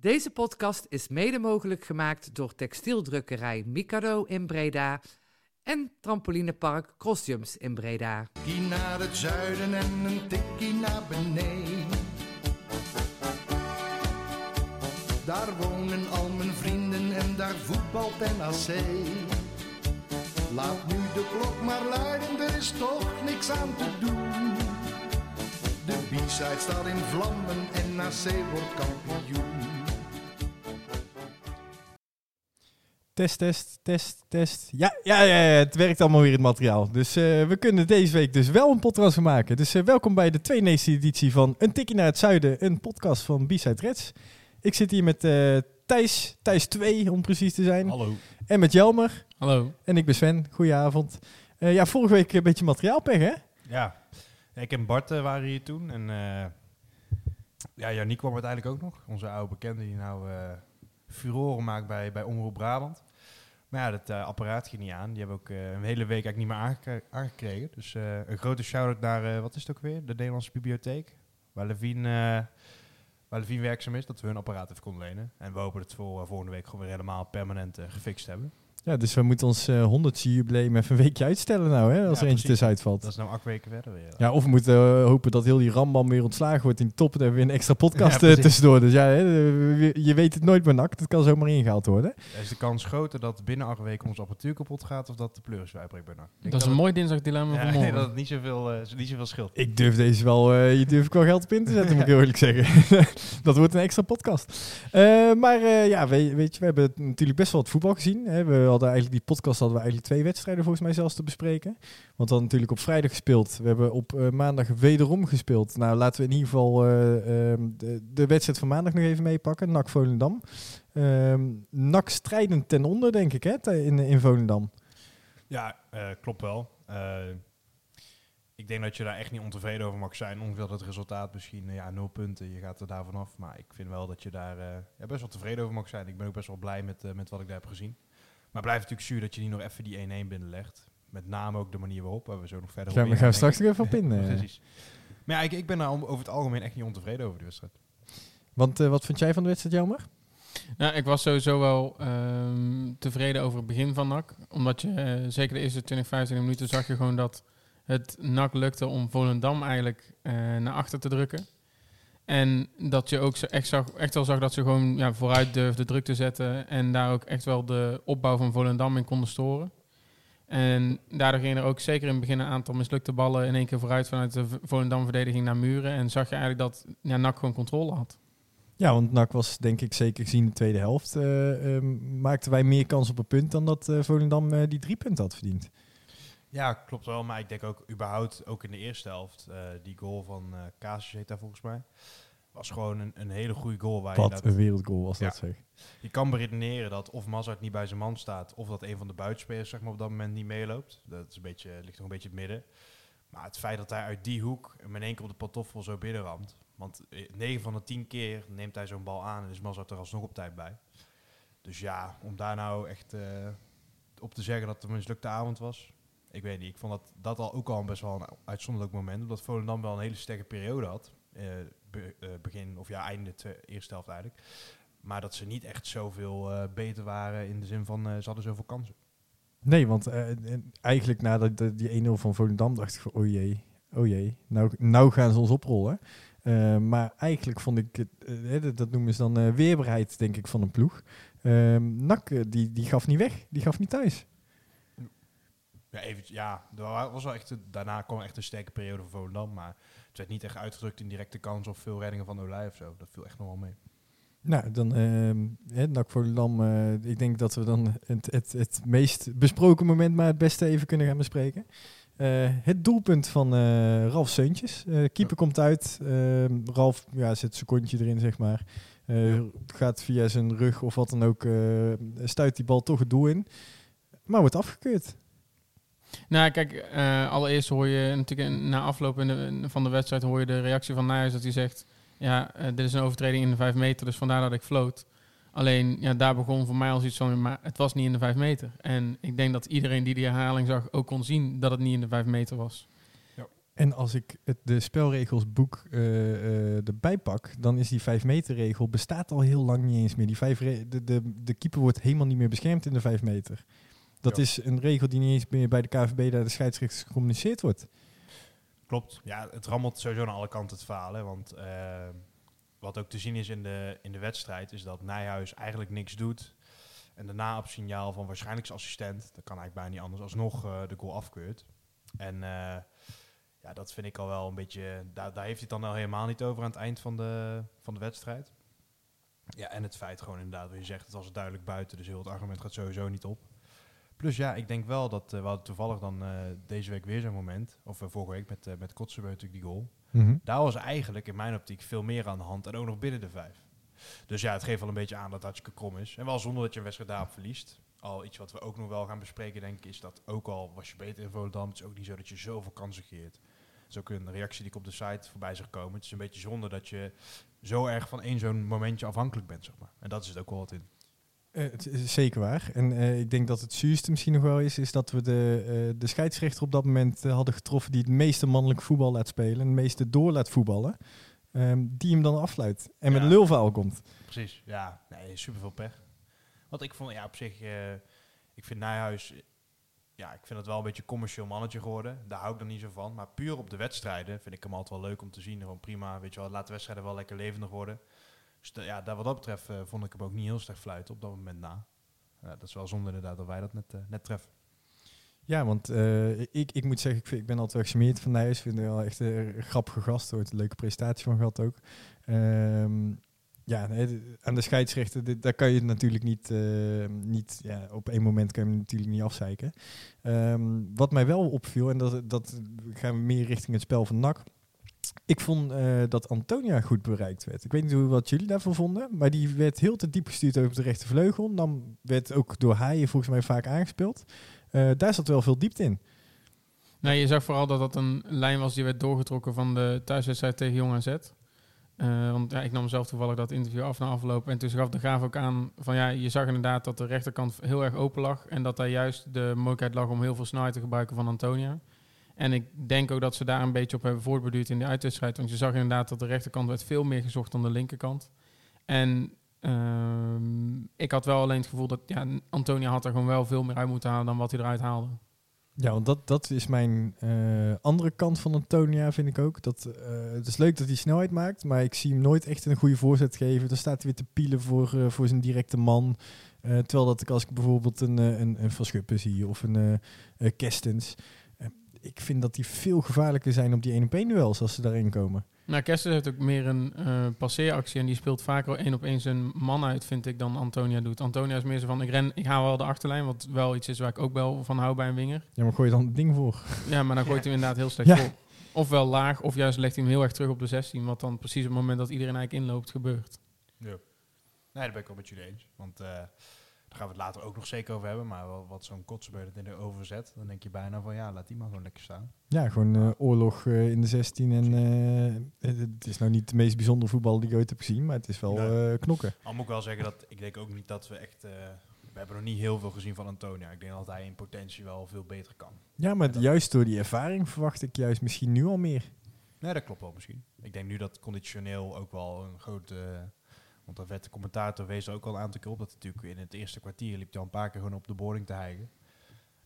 Deze podcast is mede mogelijk gemaakt door textieldrukkerij Mikado in Breda en trampolinepark Crossjumps in Breda. tikkie naar het zuiden en een tikkie naar beneden. Daar wonen al mijn vrienden en daar voetbalt NAC. Laat nu de klok maar luiden, er is toch niks aan te doen. De B-side staat in vlammen en NAC wordt kampioen. Test, test, test, test. Ja, ja, ja, ja, het werkt allemaal weer het materiaal. Dus eh, we kunnen deze week dus wel een podcast maken. Dus eh, welkom bij de 92e editie van Een Tikkie naar het Zuiden, een podcast van B-Side Reds. Ik zit hier met eh, Thijs, Thijs 2 om precies te zijn. Hallo. En met Jelmer. Hallo. En ik ben Sven. Goedenavond. Eh ja, vorige week een beetje materiaalpech, hè? Ja. ik en Bart waren hier toen. En eh ja, Janiek kwam uiteindelijk ook nog. Onze oude bekende die nou eh furoren maakt bij, bij Omroep Brabant. Maar ja, dat eh, apparaat ging niet aan. Die hebben ook eh, een hele week eigenlijk niet meer aangekre- aangekregen. Dus eh, een grote shout-out naar, wat is het ook weer? De Nederlandse Bibliotheek. Waar Levine, waar werkzaam is, dat we hun apparaat even konden lenen. En we hopen dat we voor, volgende week gewoon weer helemaal permanent gefixt hebben. Ja, dus we moeten ons eh 100 jubileum even een weekje uitstellen nou, hè? Als Ja, er eentje precies. tussenuit valt. Dat is nou acht weken verder weer. Ja, of we moeten eh, hopen dat heel die rambam weer ontslagen wordt in de top. En dan hebben we weer een extra podcast Ja, eh, tussendoor. Dus ja, hè, je weet het nooit bij NAC. Dat kan zomaar ingehaald worden. Is de kans groter dat binnen acht weken onze apparatuur kapot gaat of dat de pleuris weer uitbreekt Dat is een het- mooi dinsdagdilemma ja, van ik denk morgen. dat het niet zoveel, niet zoveel scheelt. Ik durf deze wel, eh je durf ik wel geld op in te zetten, moet ik heel eerlijk zeggen. dat wordt een extra podcast. Eh, maar eh, ja, weet, weet je, we hebben natuurlijk best wel wat voetbal gezien. Hè. We hadden eigenlijk die podcast hadden we eigenlijk twee wedstrijden volgens mij zelfs te bespreken. Want dan natuurlijk op vrijdag gespeeld. We hebben op eh, maandag wederom gespeeld. Nou, laten we in ieder geval eh, ehm, de, de wedstrijd van maandag nog even meepakken. NAC Volendam. Ehm NAC strijdend ten onder, denk ik, hè, in, in Volendam. Ja, eh, klopt wel. Ik denk dat je daar echt niet ontevreden over mag zijn. Ongeveer het resultaat misschien, ja, nul punten. Je gaat er daar vanaf. Maar ik vind wel dat je daar best wel tevreden over mag zijn. Ik ben ook best wel blij met, met wat ik daar heb gezien. Maar het blijft natuurlijk zuur dat je niet nog even die 1-1 binnenlegt. Met name ook de manier waarop, waar we zo nog verder Ja, op we gaan straks nog even op in. eh. Precies. Maar ja, ik, ik ben daar om- over het algemeen echt niet ontevreden over de wedstrijd. Want eh, wat vind jij van de wedstrijd, Jelmer? Ja, ik was sowieso wel ehm, tevreden over het begin van NAC. Omdat je eh, zeker de eerste 20, 25 minuten zag je gewoon dat het NAC lukte om Volendam eigenlijk eh, naar achter te drukken. En dat je ook echt, echt wel zag dat ze gewoon ja, vooruit durfden druk te zetten. En daar ook echt wel de opbouw van Volendam in konden storen. En daardoor gingen er ook zeker in het begin een aantal mislukte ballen in één keer vooruit vanuit de Volendam-verdediging naar muren. En zag je eigenlijk dat ja, NAC gewoon controle had. Ja, want NAC was denk ik zeker gezien de tweede helft. eh, ehm, maakten wij meer kans op een punt dan dat eh, Volendam eh, die drie punten had verdiend. Ja, klopt wel. Maar ik denk ook überhaupt, ook in de eerste helft, eh, die goal van eh Casus heet daar volgens mij, was gewoon een, een hele goede goal. Waar je, Wat dat, een wereldgoal was dat zeg. je kan beredeneren dat of Mazart niet bij zijn man staat, of dat een van de buitenspelers zeg maar, op dat moment niet meeloopt. Dat is een beetje, ligt nog een beetje in het midden. Maar het feit dat hij uit die hoek in één keer op de pantoffel zo binnenramt. Want 9 van de 10 keer neemt hij zo'n bal aan en is Mazart er alsnog op tijd bij. Dus ja, om daar nou echt eh, op te zeggen dat het een mislukte avond was. Ik weet niet, ik vond dat, dat al ook al best wel een uitzonderlijk moment. Omdat Volendam wel een hele sterke periode had. Eh, eh, begin, of ja, einde de eerste helft eigenlijk. Maar dat ze niet echt zoveel eh beter waren in de zin van ze hadden zoveel kansen. Nee, want en eigenlijk nadat die 1-0 van Volendam dacht ik van, oh jee, oh jee, nou, nou gaan ze ons oprollen. Maar eigenlijk vond ik, het, dat- noemen ze dan eh, weerbaarheid, denk ik, van een ploeg. Ehm eh, die, die gaf niet weg, die gaf niet thuis. Ja, even, ja er wa- was wel echt, een- daarna kwam echt een sterke periode voor Volendam. Maar het werd niet echt uitgedrukt in directe kans of veel reddingen van Olij of zo. Dat viel echt nog wel mee. Nou, dan ehm Volendam, eh, ik denk dat we dan het, het, het meest besproken moment maar het beste even kunnen gaan bespreken. Eh, het doelpunt van eh, Ralf Seuntjes. Keeper komt uit. Ehm, Ralf ja, zet een secondje erin, zeg maar. Gaat via zijn rug of wat dan ook. stuit die bal toch het doel in. Maar wordt afgekeurd. Nou, kijk, eh, allereerst hoor je natuurlijk na afloop in de, in- van de wedstrijd hoor je de reactie van Nijers dat hij zegt, ja, eh, dit is een overtreding in de vijf meter, dus vandaar dat ik floot. Alleen, ja, daar begon voor mij al iets van, maar het was niet in de vijf meter. En ik denk dat iedereen die die herhaling zag ook kon zien dat het niet in de vijf meter was. Ja. En als ik het, de spelregelsboek eh, eh, erbij pak, dan is die 5 meter regel bestaat al heel lang niet eens meer. Die vijf re- de, de, de keeper wordt helemaal niet meer beschermd in de 5 meter. Dat Ja. is een regel die niet eens meer bij de KVB naar de scheidsrechters gecommuniceerd wordt. Klopt. Ja, het rammelt sowieso aan alle kanten het verhaal. Hè, want eh, wat ook te zien is in de, in de wedstrijd, is dat Nijhuis eigenlijk niks doet. En daarna op signaal van waarschijnlijk zijn assistent, dat kan eigenlijk bijna niet anders, alsnog eh, de goal afkeurt. En eh, ja, dat vind ik al wel een beetje, daar, daar heeft hij het dan al helemaal niet over aan het eind van de, van de wedstrijd. Ja, en het feit gewoon inderdaad, wat je zegt, het was duidelijk buiten, dus heel het argument gaat sowieso niet op. Plus ja, ik denk wel dat, eh, we hadden toevallig dan eh, deze week weer zo'n moment, of eh, vorige week met, uh, met natuurlijk die goal. Daar was eigenlijk in mijn optiek veel meer aan de hand en ook nog binnen de vijf. Dus ja, het geeft wel een beetje aan dat het hartstikke krom is. En wel zonder dat je een wedstrijd daarop verliest. Al iets wat we ook nog wel gaan bespreken, denk ik, is dat ook al was je beter in Volendam, het is ook niet zo dat je zoveel kansen creëert. Dat is ook een reactie die ik op de site voorbij zag komen. Het is een beetje zonde dat je zo erg van één zo'n momentje afhankelijk bent, zeg maar. En dat is het ook wel wat in. Eh, het is zeker waar. En eh, ik denk dat het zuurste misschien nog wel is, is dat we de, eh, de scheidsrechter op dat moment hadden getroffen die het meeste mannelijk voetbal laat spelen, en het meeste door laat voetballen, ehm, die hem dan afsluit en met Ja. lulverhaal komt. Precies, ja. Nee, super veel pech. Want ik vond, ja, op zich, ik vind Nijhuis, ja, ik vind het wel een beetje een commercieel mannetje geworden. Daar hou ik dan niet zo van. Maar puur op de wedstrijden vind ik hem altijd wel leuk om te zien. Gewoon prima, weet je wel, laat de wedstrijden wel lekker levendig worden. Dus ja, wat dat betreft eh, vond ik hem ook niet heel slecht fluiten op dat moment na. Dat is wel zonde inderdaad dat wij dat net, eh, net treffen. Ja, want eh, ik, ik moet zeggen, ik, vind, ik ben altijd gesmeerd van Nijs. Ik vind hem wel echt een grappige gast. Wordt een leuke presentatie van gehad ook. Ehm, ja, nee, aan de scheidsrechter, daar kan je het natuurlijk niet, niet ja, op één moment kan je natuurlijk niet afzeiken. Ehm, wat mij wel opviel, en dat, dat gaan we meer richting het spel van NAC. Ik vond eh, dat Antonia goed bereikt werd. Ik weet niet hoe, wat jullie daarvan vonden, maar die werd heel te diep gestuurd over de rechtervleugel. Dan werd ook door Haaien volgens mij vaak aangespeeld. Eh, daar zat wel veel diepte in. Nee, je zag vooral dat dat een lijn was die werd doorgetrokken van de thuiswedstrijd tegen Jong AZ. Eh, want ja, ik nam zelf toevallig dat interview af na afloop. En toen gaf de Graaf ook aan van ja, je zag inderdaad dat de rechterkant heel erg open lag. En dat daar juist de mogelijkheid lag om heel veel snelheid te gebruiken van Antonia. En ik denk ook dat ze daar een beetje op hebben voortbeduurd in de uitwedstrijd. Want je zag inderdaad dat de rechterkant werd veel meer gezocht dan de linkerkant. En ehm, ik had wel alleen het gevoel dat ja, Antonia had er gewoon wel veel meer uit moeten halen dan wat hij eruit haalde. Ja, want dat, dat is mijn eh, andere kant van Antonia, vind ik ook. Dat, eh, het is leuk dat hij snelheid maakt, maar ik zie hem nooit echt een goede voorzet geven. Dan staat hij weer te pielen voor, eh, voor zijn directe man. Terwijl dat ik als ik bijvoorbeeld een, een, een zie of een Kestens. Ik vind dat die veel gevaarlijker zijn op die 1 op 1 duels als ze daarin komen. Nou, Kester heeft ook meer een eh, passeeractie en die speelt vaker één op één zijn man uit, vind ik, dan Antonia doet. Antonia is meer zo van, ik ren, ik haal wel de achterlijn, wat wel iets is waar ik ook wel van hou bij een winger. Ja, maar gooi je dan het ding voor. Ja, maar dan gooit hij hem inderdaad heel slecht Ja. voor. Ofwel laag, of juist legt hij hem heel erg terug op de 16, wat dan precies op het moment dat iedereen eigenlijk inloopt gebeurt. Ja. Nee, daar ben ik wel met jullie eens. Want eh, gaan we het later ook nog zeker over hebben. Maar wel wat zo'n kotsenbeurt in de overzet, dan denk je bijna van ja, laat die maar gewoon lekker staan. Ja, gewoon eh, oorlog eh, in de 16. En eh, het- het is nou niet de meest bijzondere voetbal die ik ooit heb gezien, maar het is wel knokken. Al moet ik wel zeggen dat ik denk ook niet dat we echt... we hebben nog niet heel veel gezien van Antonia. Ik denk dat hij in potentie wel veel beter kan. Ja, maar juist door die ervaring verwacht ik juist misschien nu al meer. Nee, dat klopt wel misschien. Ik denk nu dat conditioneel ook wel een groot... want daar werd de commentator wees er ook al een aantal keer op. Dat natuurlijk in het eerste kwartier liep hij al een paar keer gewoon op de boarding te hijgen.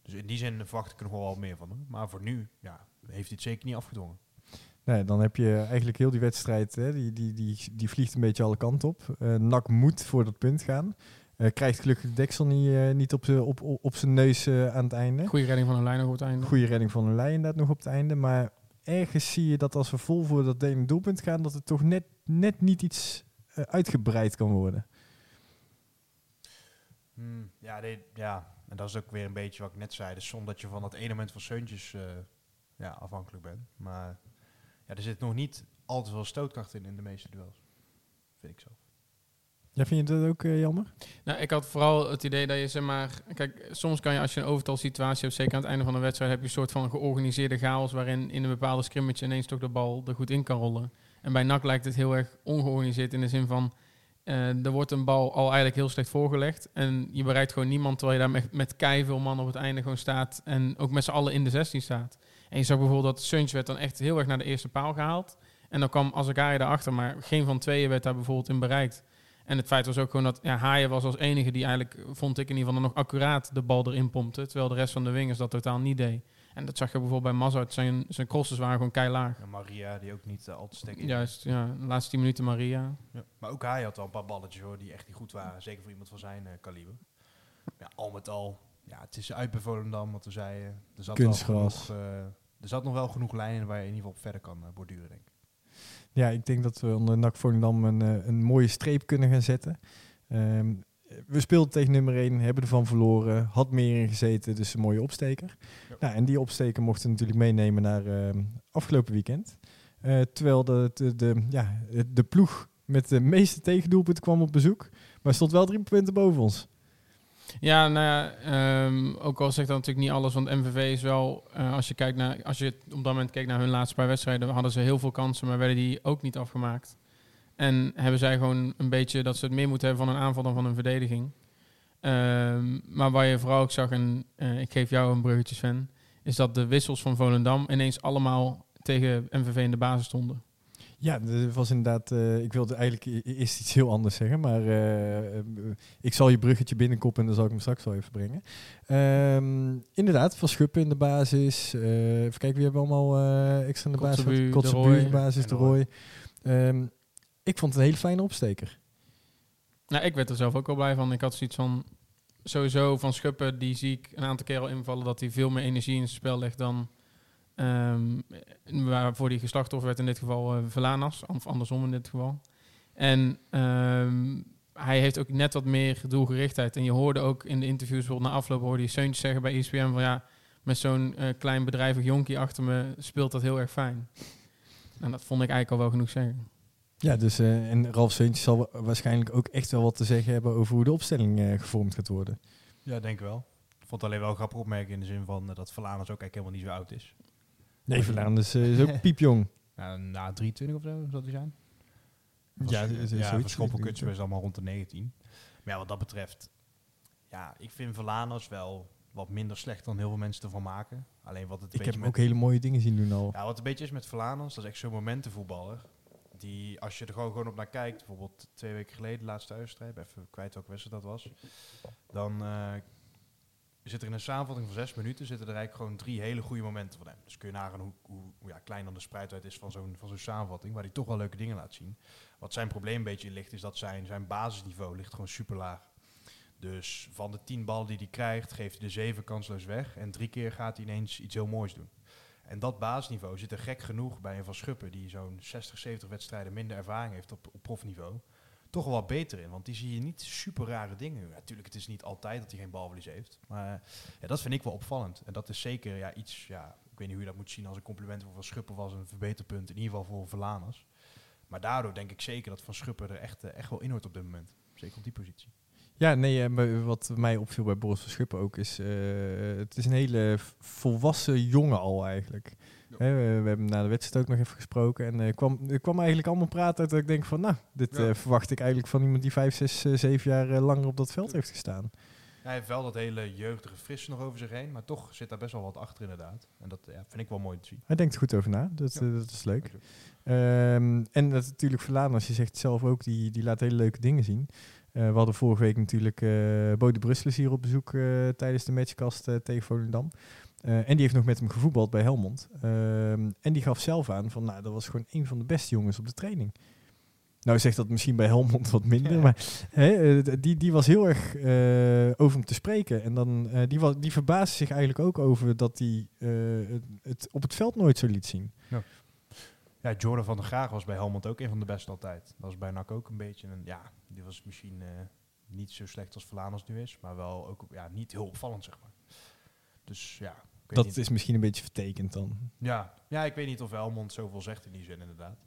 Dus in die zin verwacht ik er nog wel wat meer van hem. Maar voor nu ja, heeft hij het zeker niet afgedwongen. Nee, dan heb je eigenlijk heel die wedstrijd, hè, die, die, die, die vliegt een beetje alle kanten op. Eh NAC moet voor dat punt gaan. Eh, krijgt gelukkig de deksel niet, eh, niet op, op, op, op zijn neus eh, aan het einde. Goede redding van een lijn nog op het einde. Goede redding van een lijn inderdaad nog op het einde. Maar ergens zie je dat als we vol voor dat ene doelpunt gaan, dat het toch net, net niet iets uitgebreid kan worden. Hmm, ja, nee, ja, en dat is ook weer een beetje wat ik net zei. Dus soms dat je van dat ene moment van Seuntjes eh, ja, afhankelijk bent. Maar ja, er zit nog niet al te veel stootkracht in in de meeste duels. Vind ik zo. Ja, vind je dat ook eh, jammer? Nou, ik had vooral het idee dat je, zeg maar... Kijk, soms kan je als je een overtal situatie hebt, zeker aan het einde van de wedstrijd, heb je een soort van georganiseerde chaos waarin in een bepaalde scrimmage ineens toch de bal er goed in kan rollen. En bij NAC lijkt het heel erg ongeorganiseerd in de zin van, eh, er wordt een bal al eigenlijk heel slecht voorgelegd en je bereikt gewoon niemand terwijl je daar met, met veel man op het einde gewoon staat en ook met z'n allen in de 16 staat. En je zag bijvoorbeeld dat Suntje werd dan echt heel erg naar de eerste paal gehaald. En dan kwam Azagari daarachter, maar geen van tweeën werd daar bijvoorbeeld in bereikt. En het feit was ook gewoon dat ja, Haaien was als enige die eigenlijk, vond ik in ieder geval, nog accuraat de bal erin pompte. Terwijl de rest van de wingers dat totaal niet deed. En dat zag je bijvoorbeeld bij Mazart. Zijn, zijn crosses waren gewoon keilaag. En Maria, die ook niet eh, al te sterk in. Juist, ja. De laatste 10 minuten Maria. Ja. Maar ook hij had wel een paar balletjes hoor, die echt niet goed waren. Zeker voor iemand van zijn eh, kaliber. Ja, al met al, ja, het is uit bij Volendam, wat we zeiden. Er zat, wel Kunstgras. genoeg, eh, er zat nog wel genoeg lijnen waar je in ieder geval op verder kan borduren, denk ik. Ja, ik denk dat we onder NAC Volendam een, een mooie streep kunnen gaan zetten. Ehm, we speelden tegen nummer 1, hebben ervan verloren, had meer in gezeten, dus een mooie opsteker. Nou, en die opsteker mochten we natuurlijk meenemen naar ehm, afgelopen weekend. Eh, terwijl de, de, ja, de ploeg met de meeste tegendoelpunten kwam op bezoek, maar stond wel drie punten boven ons. Ja, nou ehm, ook al zegt dat natuurlijk niet alles, want MVV is wel, eh, als je kijkt naar, als je op dat moment keek naar hun laatste paar wedstrijden, hadden ze heel veel kansen, maar werden die ook niet afgemaakt. En hebben zij gewoon een beetje dat ze het meer moeten hebben van een aanval dan van een verdediging. Ehm, maar waar je vooral ook zag, en eh, ik geef jou een bruggetje Sven, is dat de wissels van Volendam ineens allemaal tegen MVV in de basis stonden. Ja, er was inderdaad. eh, ik wilde eigenlijk eerst iets heel anders zeggen, maar eh, ik zal je bruggetje binnenkoppen en dan zal ik hem straks wel even brengen. Ehm, inderdaad, Van Schuppen in de basis. eh even kijken, wie hebben we allemaal extra in de basis? Kotzebu, in de basis, de. Rooi. Ehm, ik vond het een hele fijne opsteker. Nou, ik werd er zelf ook wel blij van. Ik had zoiets van, sowieso van Schuppen, die zie ik een aantal keer al invallen, dat hij veel meer energie in zijn spel legt dan ehm, waarvoor hij geslachtoffer werd, in dit geval eh Velanas, of andersom in dit geval. En ehm, hij heeft ook net wat meer doelgerichtheid. En je hoorde ook in de interviews, bijvoorbeeld na afloop, hoorde je Seuntjes zeggen bij ESPN van ja, met zo'n eh, klein bedrijvig jonkie achter me speelt dat heel erg fijn. En dat vond ik eigenlijk al wel genoeg zeggen. Ja, dus, eh, en Ralf Seuntjes zal wa- waarschijnlijk ook echt wel wat te zeggen hebben over hoe de opstelling eh, gevormd gaat worden. Ja, denk ik wel. Ik vond het alleen wel een grappig opmerking in de zin van eh, dat Verlaners ook eigenlijk helemaal niet zo oud is. Nee, Verlaan is, ook piepjong. Nou, na 23 of zo zal hij zijn. Ja, ja, is- is ja Schoppelkuts is allemaal rond de 19. Maar ja, wat dat betreft, ja, ik vind Verlaners wel wat minder slecht dan heel veel mensen ervan maken. Alleen wat het Ik heb ook hele mooie dingen zien doen al. Ja, wat een beetje is met Verlaners, dat is echt zo'n momentenvoetballer. Die, als je er gewoon, gewoon op naar kijkt, bijvoorbeeld twee weken geleden, de laatste thuisstrijd, even kwijt welke wedstrijd dat was. Dan eh, zit er in een samenvatting van zes minuten, zitten er eigenlijk gewoon drie hele goede momenten van hem. Dus kun je nagaan hoe, hoe, ja, klein dan de spreidheid is van zo'n samenvatting, waar hij toch wel leuke dingen laat zien. Wat zijn probleem een beetje ligt, is dat zijn, zijn basisniveau ligt gewoon super laag. Dus van de tien ballen die hij krijgt, geeft hij de zeven kansloos weg. En drie keer gaat hij ineens iets heel moois doen. En dat basisniveau zit er gek genoeg bij een Van Schuppen, die zo'n 60, 70 wedstrijden minder ervaring heeft op, op profniveau, toch wel wat beter in. Want die zie je niet super rare dingen. Natuurlijk, het is niet altijd dat hij geen balverlies heeft. Maar ja, dat vind ik wel opvallend. En dat is zeker ja, iets, ja, ik weet niet hoe je dat moet zien als een compliment voor Van Schuppen als een verbeterpunt. In ieder geval voor Verlaners. Maar daardoor denk ik zeker dat Van Schuppen er echt, eh, echt wel in hoort op dit moment. Zeker op die positie. Ja, nee, eh, wat mij opviel bij Boris van Schuppen ook is... eh, het is een hele volwassen jongen al eigenlijk. Ja. We, we hebben na de wedstrijd ook nog even gesproken. En eh, kwam, er kwam eigenlijk allemaal praten uit dat ik denk van... Nou, dit Ja. verwacht ik eigenlijk van iemand die vijf, zes, zeven jaar langer op dat veld heeft gestaan. Hij heeft wel dat hele jeugdige frisse nog over zich heen. Maar toch zit daar best wel wat achter inderdaad. En dat ja, vind ik wel mooi te zien. Hij denkt er goed over na, dat, dat is leuk. Ehm, en dat natuurlijk Verlaan, als je zegt zelf ook, die, die laat hele leuke dingen zien. Eh, we hadden vorige week natuurlijk eh Bode Brussels hier op bezoek eh, tijdens de matchkast tegen Volendam. En die heeft nog met hem gevoetbald bij Helmond. Ehm, en die gaf zelf aan van, nou, dat was gewoon een van de beste jongens op de training. Nou zegt dat misschien bij Helmond wat minder, Ja. maar hè, die, die was heel erg over hem te spreken. En dan, die, was, die verbaasde zich eigenlijk ook over dat hij het op het veld nooit zo liet zien. Ja, Jordan van der Graag was bij Helmond ook een van de beste altijd. Dat was bij NAC ook een beetje. Een, ja, die was misschien eh, niet zo slecht als Verlaners nu is. Maar wel ook ja, niet heel opvallend, zeg maar. Dus ja, Dat niet. is misschien een beetje vertekend dan. Ja, ja, ik weet niet of Helmond zoveel zegt in die zin inderdaad.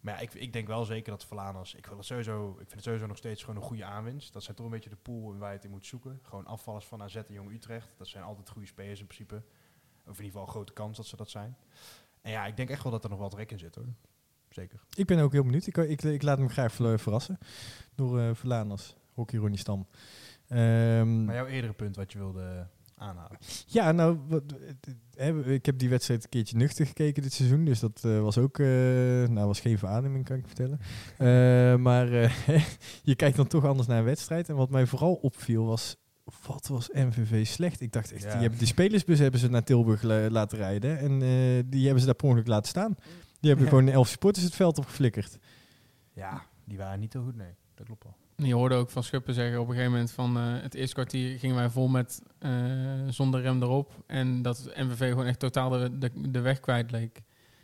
Maar ja, ik, ik denk wel zeker dat Verlaners... Ik, wil het sowieso, ik vind het sowieso nog steeds gewoon een goede aanwinst. Dat zijn toch een beetje de pool waar je het in moet zoeken. Gewoon afvallers van AZ en Jong Utrecht. Dat zijn altijd goede spelers in principe. Of in ieder geval een grote kans dat ze dat zijn. En ja, ik denk echt wel dat er nog wat rek in zit hoor. Zeker. Ik ben ook heel benieuwd. Ik, ik, ik laat me graag ver- verrassen door uh, Verlaners, hockey Ronnie Stam. Ehm, Maar jouw eerdere punt wat je wilde aanhalen. Ja, nou, wat, ik heb die wedstrijd een keertje nuchter gekeken dit seizoen. Dus dat eh, was ook, eh, nou, was geen verademing, kan ik vertellen. Maar je kijkt dan toch anders naar een wedstrijd. En wat mij vooral opviel was, wat was MVV slecht. Ik dacht echt, Ja. die, hebben, die spelersbus hebben ze naar Tilburg la- laten rijden. En eh, die hebben ze daar per ongeluk laten staan. Die hebben Ja. gewoon elf supporters het veld opgeflikkerd. Ja, die waren niet zo goed, nee. Dat klopt wel. Je hoorde ook van Schuppen zeggen op een gegeven moment van eh, het eerste kwartier gingen wij vol met eh, zonder rem erop. En dat MVV gewoon echt totaal de, de, de weg kwijt leek.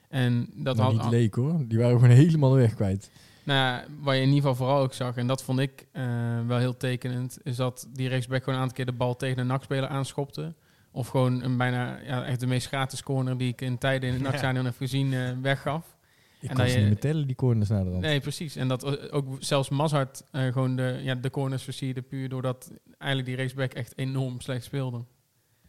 En dat Nou, had, niet leek hoor. Die waren gewoon helemaal de weg kwijt. Nou ja, waar je in ieder geval vooral ook zag, en dat vond ik eh, wel heel tekenend, is dat die rechtsback gewoon een aantal keer de bal tegen een NAC-speler aanschopte. Of gewoon een bijna ja, echt de meest gratis corner die ik in tijden in het Ja. NAC-stadion heb gezien eh, weggaf. Ik En kan ze je- niet meer tellen, die corners naar de rand. Nee, precies. En dat eh, ook zelfs Mazhart eh, gewoon de, ja, de corners versierde puur doordat eigenlijk die rechtsback echt enorm slecht speelde.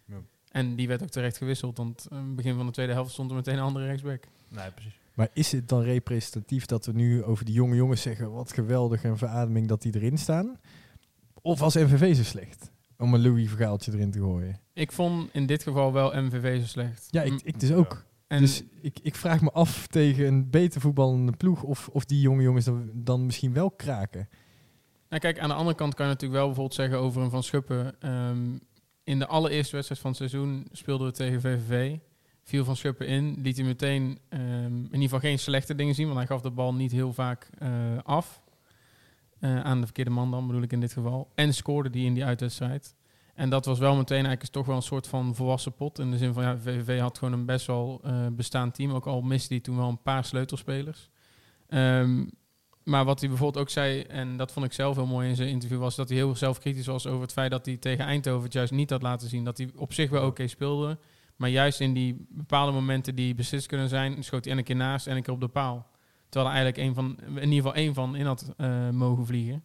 Ja. En die werd ook terecht gewisseld, want aan het begin van de tweede helft stond er meteen een andere rechtsback. Nee, precies. Maar is het dan representatief dat we nu over die jonge jongens zeggen... wat geweldig en verademing dat die erin staan? Of was MVV zo slecht? Om een Louis vergaaltje erin te gooien. Ik vond in dit geval wel MVV zo slecht. Ja, ik, ik dus ook. En dus ik, ik vraag me af tegen een beter voetballende ploeg... of, of die jonge jongens dan, dan misschien wel kraken. Nou, kijk, aan de andere kant kan je natuurlijk wel bijvoorbeeld zeggen over een Van Schuppen. ehm, in de allereerste wedstrijd van het seizoen speelden we tegen VVV. Viel Van Schuppen in, liet hij meteen ehm, in ieder geval geen slechte dingen zien, want hij gaf de bal niet heel vaak eh, af. Eh, aan de verkeerde man dan bedoel ik in dit geval. En scoorde die in die uitwedstrijd. En dat was wel meteen eigenlijk toch wel een soort van volwassen pot. In de zin van, ja, VVV had gewoon een best wel eh, bestaand team. Ook al miste hij toen wel een paar sleutelspelers. Ehm, maar wat hij bijvoorbeeld ook zei, en dat vond ik zelf heel mooi in zijn interview, was dat hij heel zelfkritisch was over het feit dat hij tegen Eindhoven het juist niet had laten zien. Dat hij op zich wel oké speelde, maar juist in die bepaalde momenten die beslist kunnen zijn, schoot hij en een keer naast en een keer op de paal. Terwijl er eigenlijk een van, in ieder geval één van in had eh, mogen vliegen.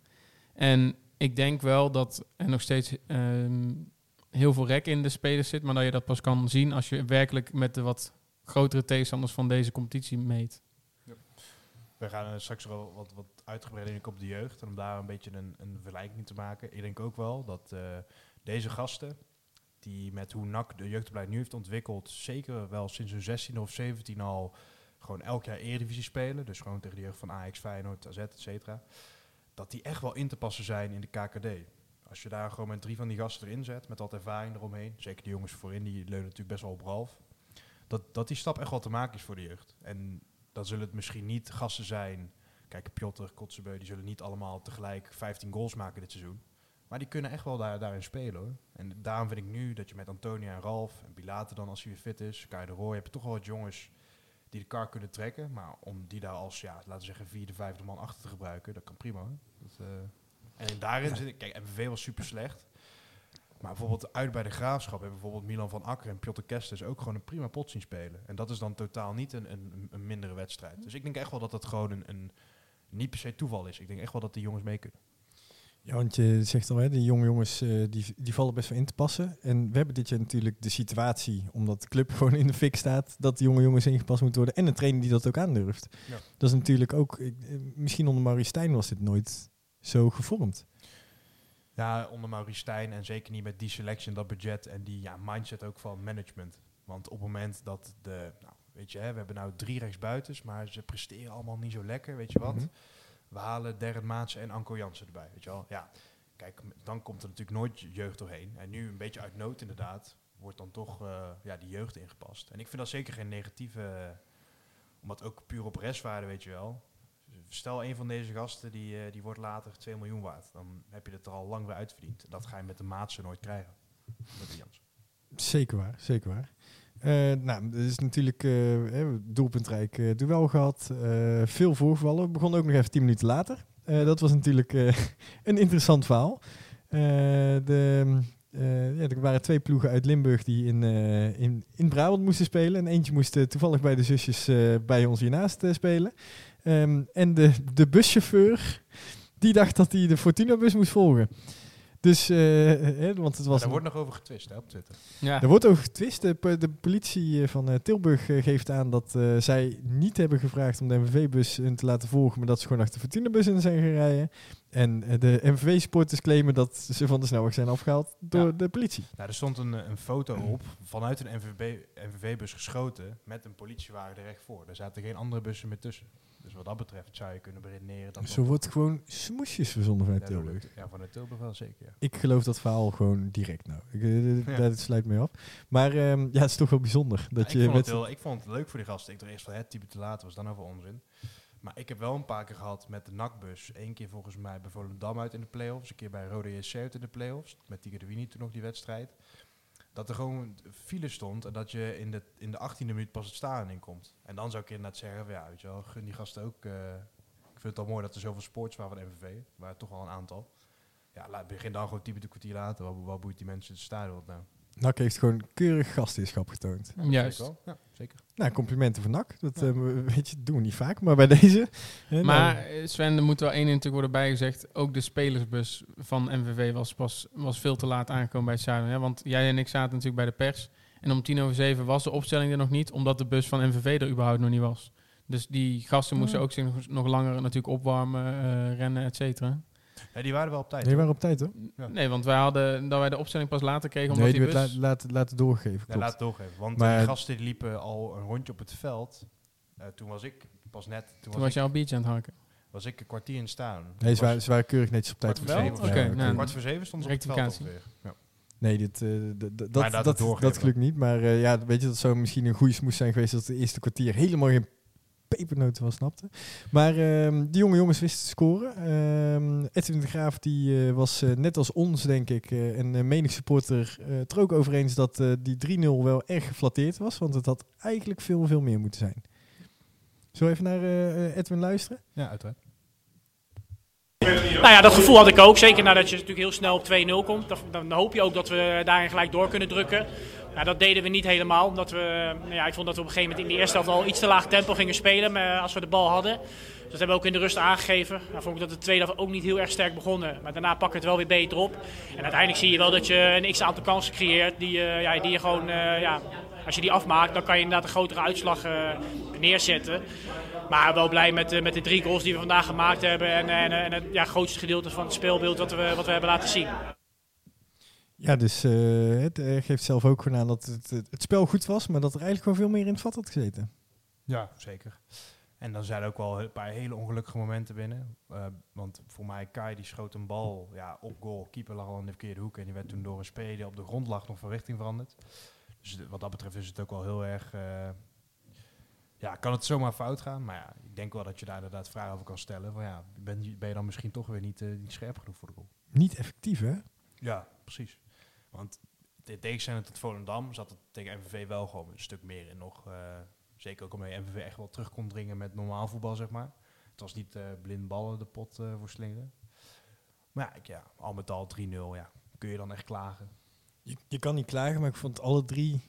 En ik denk wel dat er nog steeds ehm, heel veel rek in de spelers zit, maar dat je dat pas kan zien als je werkelijk met de wat grotere tegenstanders van deze competitie meet. We gaan straks wel wat, wat uitgebreider op de jeugd. En om daar een beetje een, een vergelijking te maken. Ik denk ook wel dat eh, deze gasten, die met hoe NAC de jeugdopleiding nu heeft ontwikkeld, zeker wel sinds hun 16 of 17 al gewoon elk jaar Eredivisie spelen. Dus gewoon tegen de jeugd van Ajax, Feyenoord, AZ, et cetera. Dat die echt wel in te passen zijn in de KKD. Als je daar gewoon met drie van die gasten erin zet, met wat ervaring eromheen. Zeker de jongens voorin, die leunen natuurlijk best wel op Ralf. Dat, dat die stap echt wel te maken is voor de jeugd. En dan zullen het misschien niet gasten zijn. Kijk, Piotr, Kotzebue, die zullen niet allemaal tegelijk 15 goals maken dit seizoen. Maar die kunnen echt wel daar, daarin spelen hoor. En daarom vind ik nu dat je met Antonia en Ralf en Pilater dan als hij weer fit is, Kai de Roy, heb je toch wel wat jongens die de kar kunnen trekken. Maar om die daar als, ja, laten we zeggen, vierde, vijfde man achter te gebruiken, dat kan prima hoor. Dat, eh, en daarin zit ik, kijk, MVV was super slecht. Maar bijvoorbeeld uit bij de Graafschap hebben bijvoorbeeld Milan van Akker en Piotr Kestes ook gewoon een prima pot zien spelen. En dat is dan totaal niet een, een, een mindere wedstrijd. Dus ik denk echt wel dat dat gewoon een, een niet per se toeval is. Ik denk echt wel dat die jongens mee kunnen. Ja, want je zegt al, hè, die jonge jongens eh, die, die vallen best wel in te passen. En we hebben dit jaar natuurlijk de situatie, omdat de club gewoon in de fik staat, dat die jonge jongens ingepast moeten worden. En een trainer die dat ook aandurft. Ja. Dat is natuurlijk ook, ik- eh, misschien onder Maurice Stijn was dit nooit zo gevormd. Ja, onder Maurice Stijn en zeker niet met die selectie en dat budget en die ja, mindset ook van management. Want op het moment dat de, nou, weet je, hè, we hebben nou drie rechtsbuitens, maar ze presteren allemaal niet zo lekker, weet je wat. Mhm. We halen Derren Maatsen en Anko Jansen erbij, weet je wel. Ja, kijk, dan komt er natuurlijk nooit jeugd doorheen. En nu een beetje uit nood inderdaad, wordt dan toch eh, ja, die jeugd ingepast. En ik vind dat zeker geen negatieve, eh, omdat ook puur op restwaarde, weet je wel. Stel, een van deze gasten die, eh, die wordt later 2 miljoen waard. Dan heb je het er al lang weer uitverdiend. Dat ga je met de Maatsen nooit krijgen. Met de Jansen. Zeker waar, zeker waar. Eh, nou, er is natuurlijk eh, hè, doelpuntrijk eh, duel gehad. eh, veel voorgevallen. We begonnen ook nog even tien minuten later. Eh, dat was natuurlijk eh, een interessant verhaal. Eh, de, eh, er waren twee ploegen uit Limburg die in, eh, in, in Brabant moesten spelen. En eentje moest eh, toevallig bij de zusjes eh, bij ons hiernaast eh, spelen. Ehm, en de, de buschauffeur, die dacht dat hij de Fortuna-bus moest volgen. Dus, eh, eh, want het was... daar een- wordt nog over getwist hè, op Twitter. Ja, er wordt over getwist. De, po- de politie eh, van eh, Tilburg eh, geeft aan dat eh, zij niet hebben gevraagd om de MVV-bus hun te laten volgen, maar dat ze gewoon achter de Fortuna-bus in zijn gaan rijden. En eh, de MVV-supporters claimen dat ze van de snelweg zijn afgehaald door Ja. de politie. Nou, er stond een, een foto op vanuit een NVB NVV-bus geschoten met een politiewagen er recht voor. Er zaten geen andere bussen meer tussen. Dus wat dat betreft zou je kunnen beredeneren dat... Zo wordt gewoon smoesjes verzonden vanuit Tilburg. Ja, vanuit Tilburg wel zeker, ja. Ik geloof dat verhaal gewoon direct nou. Ik, eh, Ja. Dat sluit mee af. Maar ehm, ja, het is toch wel bijzonder. Dat Ja, je ik, vond met heel, ik vond het leuk voor die gasten. Ik dacht eerst van het type te laat was dan over onzin. Maar ik heb wel een paar keer gehad met de NAC-bus. Eén keer volgens mij bij Volendam uit in de play-offs. Een keer bij Rode JC uit in de play-offs. Met Tiger de Wini toen nog die wedstrijd. Dat er gewoon file stond en dat je in de, in de 18e minuut pas het stadion in komt. En dan zou ik inderdaad zeggen ja, weet je wel, gun die gasten ook... eh, ik vind het al mooi dat er zoveel sports waren van de MVV. Maar toch wel een aantal. Ja, laat, begin dan gewoon 10 minuten kwartier later. Wat, boeit die mensen het stadion nou? NAC heeft gewoon keurig gastheerschap getoond. Juist. Zeker wel. Ja, zeker. Nou, complimenten voor NAC. Dat Ja. eh, weet je, doen we niet vaak, maar bij deze. hè, Maar nou, eh, Sven, er moet wel één natuurlijk worden bijgezegd. Ook de spelersbus van MVV was pas was veel te laat aangekomen bij het stadion. Hè? Want jij en ik zaten natuurlijk bij de pers. En om tien over zeven was de opstelling er nog niet, omdat de bus van MVV er überhaupt nog niet was. Dus die gasten moesten Ja. ook zich nog, nog langer natuurlijk opwarmen, eh, rennen, et cetera. Ja, die waren wel op tijd. hoor. waren op tijd hoor. Ja. Nee, want wij hadden dat wij de opstelling pas later kregen, omdat Nee, die die werd bus... la- laten, laten doorgegeven. Ja, Klopt. laat het doorgeven. Want Maar- die gasten die liepen al een rondje op het veld. Eh, toen was ik pas net. Toen, Toen was, was je al beach aan het hakken. was ik een kwartier in staan. Nee, ze waren, ze waren keurig netjes op tijd Kwart voor zeven. oké, nou, oké. kwart voor zeven stond ze op het veld ongeveer. Ja. Nee, dit, eh, d- dat, laat dat, doorgeven. dat gelukt niet. Maar eh, ja, weet je, dat zou misschien een goede smoes zijn geweest dat de eerste kwartier helemaal geen pepernoten was, snapte. Maar ehm, die jonge jongens wisten te scoren. Ehm Edwin de Graaf die, eh, was eh, net als ons, denk ik, eh, en menig supporter eh het er ook over eens dat eh, die 3-0 wel erg geflatteerd was. Want het had eigenlijk veel, veel meer moeten zijn. Zullen we even naar Edwin luisteren? ja, uiteraard. Nou ja, dat gevoel had ik ook. Zeker nadat je natuurlijk heel snel op 2-0 komt. Dan, dan hoop je ook dat we daarin gelijk door kunnen drukken. Ja, dat deden we niet helemaal. Omdat we, nou ja, ik vond dat we op een gegeven moment in de eerste helft al iets te laag tempo gingen spelen. Maar als we de bal hadden. Dus dat hebben we ook in de rust aangegeven. Nou, vond ik dat de tweede helft ook niet heel erg sterk begonnen. Maar daarna pak het wel weer beter op. En uiteindelijk zie je wel dat je een x-aantal kansen creëert. Die, eh, ja, die je gewoon, eh, ja, als je die afmaakt, dan kan je inderdaad een grotere uitslag eh, neerzetten. Maar wel blij met, eh, met de drie goals die we vandaag gemaakt hebben. En, en, en het ja, grootste gedeelte van het speelbeeld wat we, wat we hebben laten zien. Ja, dus eh, het eh, geeft zelf ook gewoon aan dat het, het, spel goed was, maar dat er eigenlijk gewoon veel meer in het vat had gezeten. Ja, zeker. En dan zijn er ook wel een paar hele ongelukkige momenten binnen. Eh, want voor mij, Kai die schoot een bal ja, op goal. Keeper lag al in de verkeerde hoek. En die werd toen door een speler op de grond lag nog van richting veranderd. Dus wat dat betreft is het ook wel heel erg... ja, kan het zomaar fout gaan. Maar ja, ik denk wel dat je daar inderdaad vragen over kan stellen. Van ja, ben je, ben je dan misschien toch weer niet, niet scherp genoeg voor de goal? Niet effectief, hè? Ja, precies. Want in tegenstelling tot Volendam zat het tegen MVV wel gewoon een stuk meer in nog. eh, zeker ook omdat je MVV echt wel terug kon dringen met normaal voetbal, zeg maar. Het was niet eh, blind ballen de pot eh voor slingeren. Maar ja, ik, ja, al met al 3-0, ja. Kun je dan echt klagen? Je, je kan niet klagen, maar ik vond alle drie...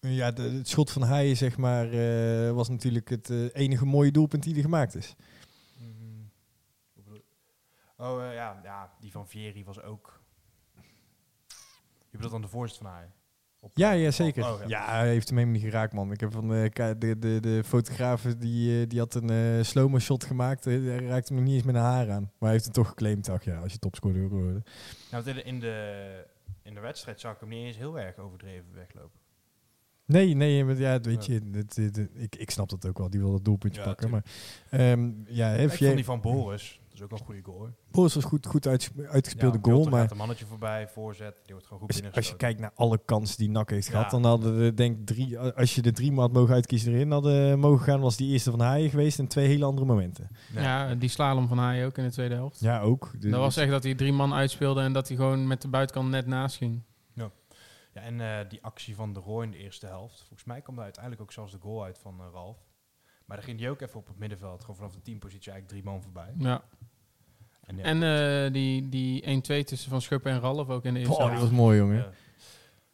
Ja, de, het schot van Haaien, zeg maar, was natuurlijk het enige mooie doelpunt die er gemaakt is. Je? Oh ja, ja, die van Vieri was ook... Je bedoelt dan de voorzet van? Op- Ja, ja, zeker. Oh, ja. hij heeft hem helemaal niet geraakt, man. Ik heb van de, ka- de, de, de fotograaf, die, eh, die had een eh slow-mo shot gemaakt. eh, Hij raakte hem nog niet eens met een haar aan. Maar hij heeft het toch geclaimd. Ach ja, als je topscorer wil worden. Nou, in de, in, de, in de wedstrijd zag ik hem niet eens heel erg overdreven weglopen. Nee, nee, maar ja, weet je, ik, ik snap dat ook wel. Die wil dat doelpuntje Ja, pakken. Maar ehm, ja, ik vond je, die van Boris, is ook wel een goede goal. hoor. Boris was goed, goed uitges- uitgespeelde Ja, goal. Maar gaat een mannetje voorbij, voorzet, die wordt gewoon goed als, als je kijkt naar alle kansen die NAC heeft Ja. gehad, dan hadden we denk ik drie, als je de drie maat mogen uitkiezen erin hadden mogen gaan, was die eerste van Haaien geweest en twee hele andere momenten. Ja, die slalom van Haaien ook in de tweede helft. Ja, ook. Dus- Dat was echt dat hij drie man uitspeelde en dat hij gewoon met de buitenkant net naast ging. Ja, en eh, die actie van de Roy in de eerste helft. Volgens mij kwam daar uiteindelijk ook zelfs de goal uit van eh, Ralf. Maar dan ging die ook even op het middenveld. Gewoon vanaf de teampositie eigenlijk drie man voorbij. Ja. En, ja, En eh, die, die 1-2 tussen Van Schuppen en Ralf ook in de eerste Oh, die helft. was mooi, jongen.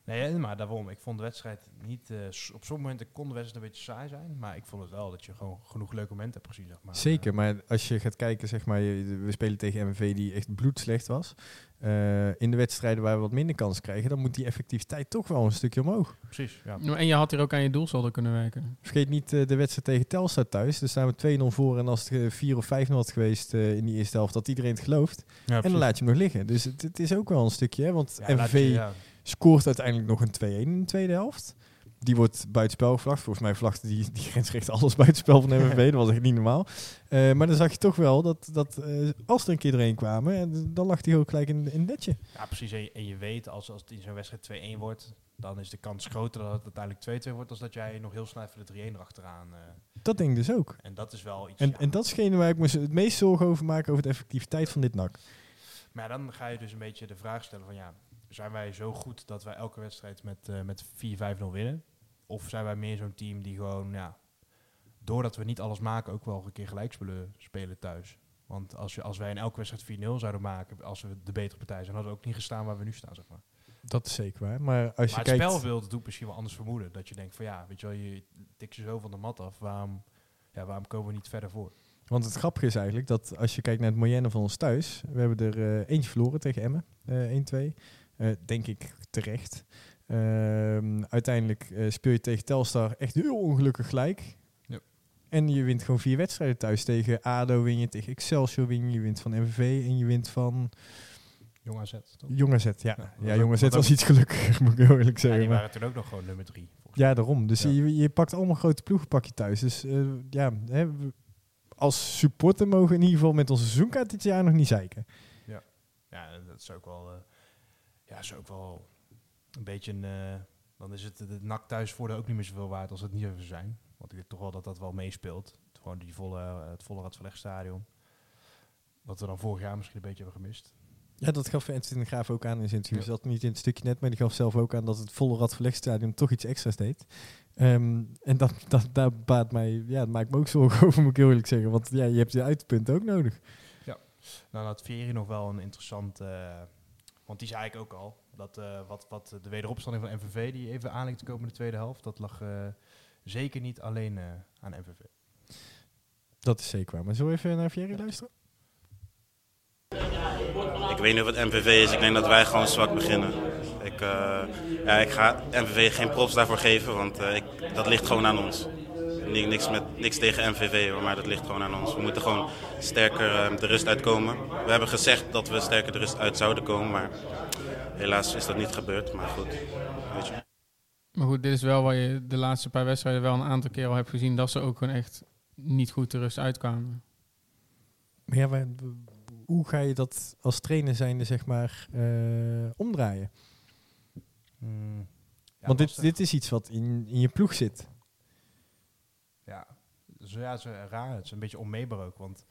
Ja. Nee, maar daarom. Ik vond de wedstrijd niet... eh, op sommige momenten kon de wedstrijd een beetje saai zijn. Maar ik vond het wel dat je gewoon genoeg leuke momenten hebt gezien, zeg maar. Zeker, maar als je gaat kijken, zeg maar, we spelen tegen MVV die echt bloedslecht was. Eh, in de wedstrijden waar we wat minder kans krijgen, dan moet die effectiviteit toch wel een stukje omhoog. Precies, ja. Nou, En je had hier ook aan je doelsaldo kunnen werken. Vergeet niet eh, de wedstrijd tegen Telstar thuis. Daar staan we 2-0 voor en als het eh, 4 of 5-0 had geweest eh, in die eerste helft, dat iedereen het gelooft. ja en dan laat je hem nog liggen. Dus het, het is ook wel een stukje, hè, want Ja, laat MVV je- ja. Scoort uiteindelijk nog een 2-1 in de tweede helft. Die wordt buitenspel gevlacht. Volgens mij vlagde die, die grensrecht alles buitenspel van MVV. dat was echt niet normaal. Eh, maar dan zag je toch wel dat, dat eh, als er een keer doorheen kwamen, en dan lag hij ook gelijk in, in het netje. Ja, precies. En je, en je weet, als, als het in zo'n wedstrijd 2-1 wordt, dan is de kans groter dat het uiteindelijk 2-2 wordt, als dat jij nog heel snel even de 3-1 erachteraan... eh Dat denk ik dus ook. en dat is wel iets... En, ja. en dat is hetgene waar ik me het meest zorgen over maak over de effectiviteit van dit NAC. Maar ja, dan ga je dus een beetje de vraag stellen van ja, zijn wij zo goed dat wij elke wedstrijd met, eh met 4-5-0 winnen? Of zijn wij meer zo'n team die gewoon, ja, doordat we niet alles maken, ook wel een keer gelijk spelen, spelen thuis? Want als, je, als wij in elke wedstrijd 4-0 zouden maken, als we de betere partij zijn, hadden we ook niet gestaan waar we nu staan, zeg maar. Dat is zeker waar. Maar als maar je het kijkt... spelbeeld doet misschien wel anders vermoeden. Dat je denkt van ja, weet je wel, je tikt je zo van de mat af, waarom, ja, waarom komen we niet verder voor? Want het grappige is eigenlijk dat als je kijkt naar het moyenne van ons thuis, we hebben er eh, eentje verloren tegen Emmen, eh 1-2. Eh, denk ik terecht. Ehm, uiteindelijk eh, speel je tegen Telstar echt heel ongelukkig gelijk. Ja. En je wint gewoon vier wedstrijden thuis. Tegen ADO win je, tegen Excelsior win je, je wint van MVV en je wint van Jong AZ, toch? Jong AZ. Ja, Ja, ja, Jong AZ was iets gelukkiger, moet ik heel eerlijk Ja, zeggen. die maar- waren toen ook nog gewoon nummer drie. volgens ja, daarom. Dus Ja. Je, je pakt allemaal grote ploegen pak je thuis. Dus eh, ja, hè, als supporter mogen we in ieder geval met onze seizoenkaart dit jaar nog niet zeiken. Ja, dat is ook wel, eh, ja, is ook wel een beetje een. eh, dan is het de nak thuisvoordeel ook niet meer zoveel waard als het niet zou zijn. Want ik denk toch wel dat dat wel meespeelt. Gewoon die volle, eh, het volle Radverlegstadion. Wat we dan vorig jaar misschien een beetje hebben gemist. Ja, dat gaf de Graaf ook aan in zijn interview. Ja. Zat niet in het stukje net, maar die gaf zelf ook aan dat het volle Radverlegstadion toch iets extra's deed. Ehm, en dat, dat, daar baat mij, ja, dat maakt me ook zorgen over, moet ik eerlijk zeggen. Want ja, je hebt je uitpunt ook nodig. Nou, had Vieri nog wel een interessant. eh, want die zei ik ook al. Dat eh, wat, wat de wederopstanding van MVV, die even aan lijkt te komen in de tweede helft. Dat lag eh, zeker niet alleen eh, aan MVV. Dat is zeker waar. Maar zo even naar Thierry luisteren? Ik weet niet of het MVV is. Ik denk dat wij gewoon zwak beginnen. Ik, eh, ja, ik ga MVV geen props daarvoor geven, want eh, ik, dat ligt gewoon aan ons. Ni- Niks, met, niks tegen MVV, maar dat ligt gewoon aan ons. We moeten gewoon sterker eh, de rust uitkomen. We hebben gezegd dat we sterker de rust uit zouden komen, maar helaas is dat niet gebeurd. Maar goed, weet je. Maar goed, dit is wel waar je de laatste paar wedstrijden wel een aantal keer al hebt gezien dat ze ook gewoon echt niet goed de rust uitkwamen. Maar ja, maar hoe ga je dat als trainer zijnde, zeg maar, eh, omdraaien? Hmm. Ja, Want dit, dit is iets wat in, in je ploeg zit. Ja, zo, ja, het is eh, raar. Het is een beetje onmeebaar ook. Want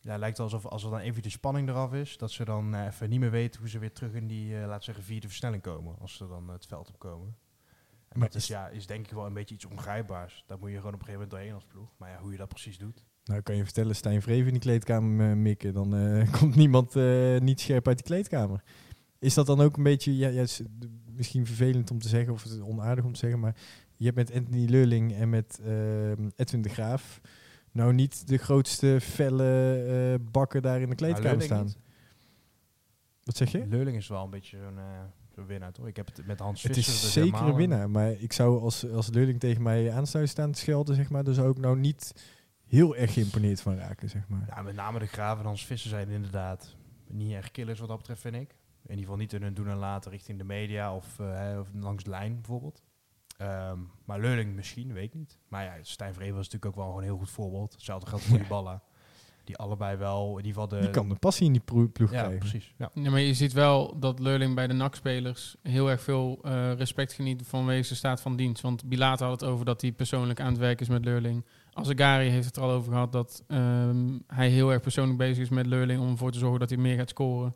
ja, het lijkt alsof als er dan even de spanning eraf is, dat ze dan eh, even niet meer weten hoe ze weer terug in die, eh laat zeggen, vierde versnelling komen. Als ze dan het veld opkomen. En Maar dat is, is- ja, is denk ik wel een beetje iets ongrijpbaars. Daar moet je gewoon op een gegeven moment doorheen als ploeg. Maar ja, hoe je dat precies doet. Nou, kan je vertellen, Stijn Vreven in die kleedkamer mikken, dan komt niemand niet scherp uit die kleedkamer. Is dat dan ook een beetje, ja, ja, is, misschien vervelend om te zeggen, of het onaardig om te zeggen, maar je hebt met Anthony Leurling en met ehm, Edwin de Graaf nou niet de grootste felle eh, bakken daar in de kleedkamer staan. niet. Wat zeg je? Leurling is wel een beetje zo'n eh, zo'n winnaar, toch? Ik heb het met Hans Het Visser. is dus zeker een eh, winnaar, maar ik zou als, als Leurling tegen mij aan zou staan te schelden, zeg maar, zou ik nou niet heel erg geïmponeerd van raken, zeg maar. Ja, met name de Graven en Hans Visser zijn inderdaad niet echt killers wat dat betreft, vind ik. In ieder geval niet in hun doen en laten richting de media of, eh, of langs de lijn bijvoorbeeld. Ehm, maar Leurling misschien, weet ik niet. Maar ja, Stijn Vreven was natuurlijk ook wel gewoon een heel goed voorbeeld. Hetzelfde geldt voor die ballen. Die allebei wel, in ieder geval de... Die kan de passie in die ploeg Ja, krijgen. precies. Ja. Ja, maar je ziet wel dat Leurling bij de NAC-spelers heel erg veel eh, respect geniet vanwege zijn staat van dienst. Want Bilater had het over dat hij persoonlijk aan het werk is met Leurling. Azegari heeft het er al over gehad dat ehm, hij heel erg persoonlijk bezig is met Leurling om ervoor te zorgen dat hij meer gaat scoren.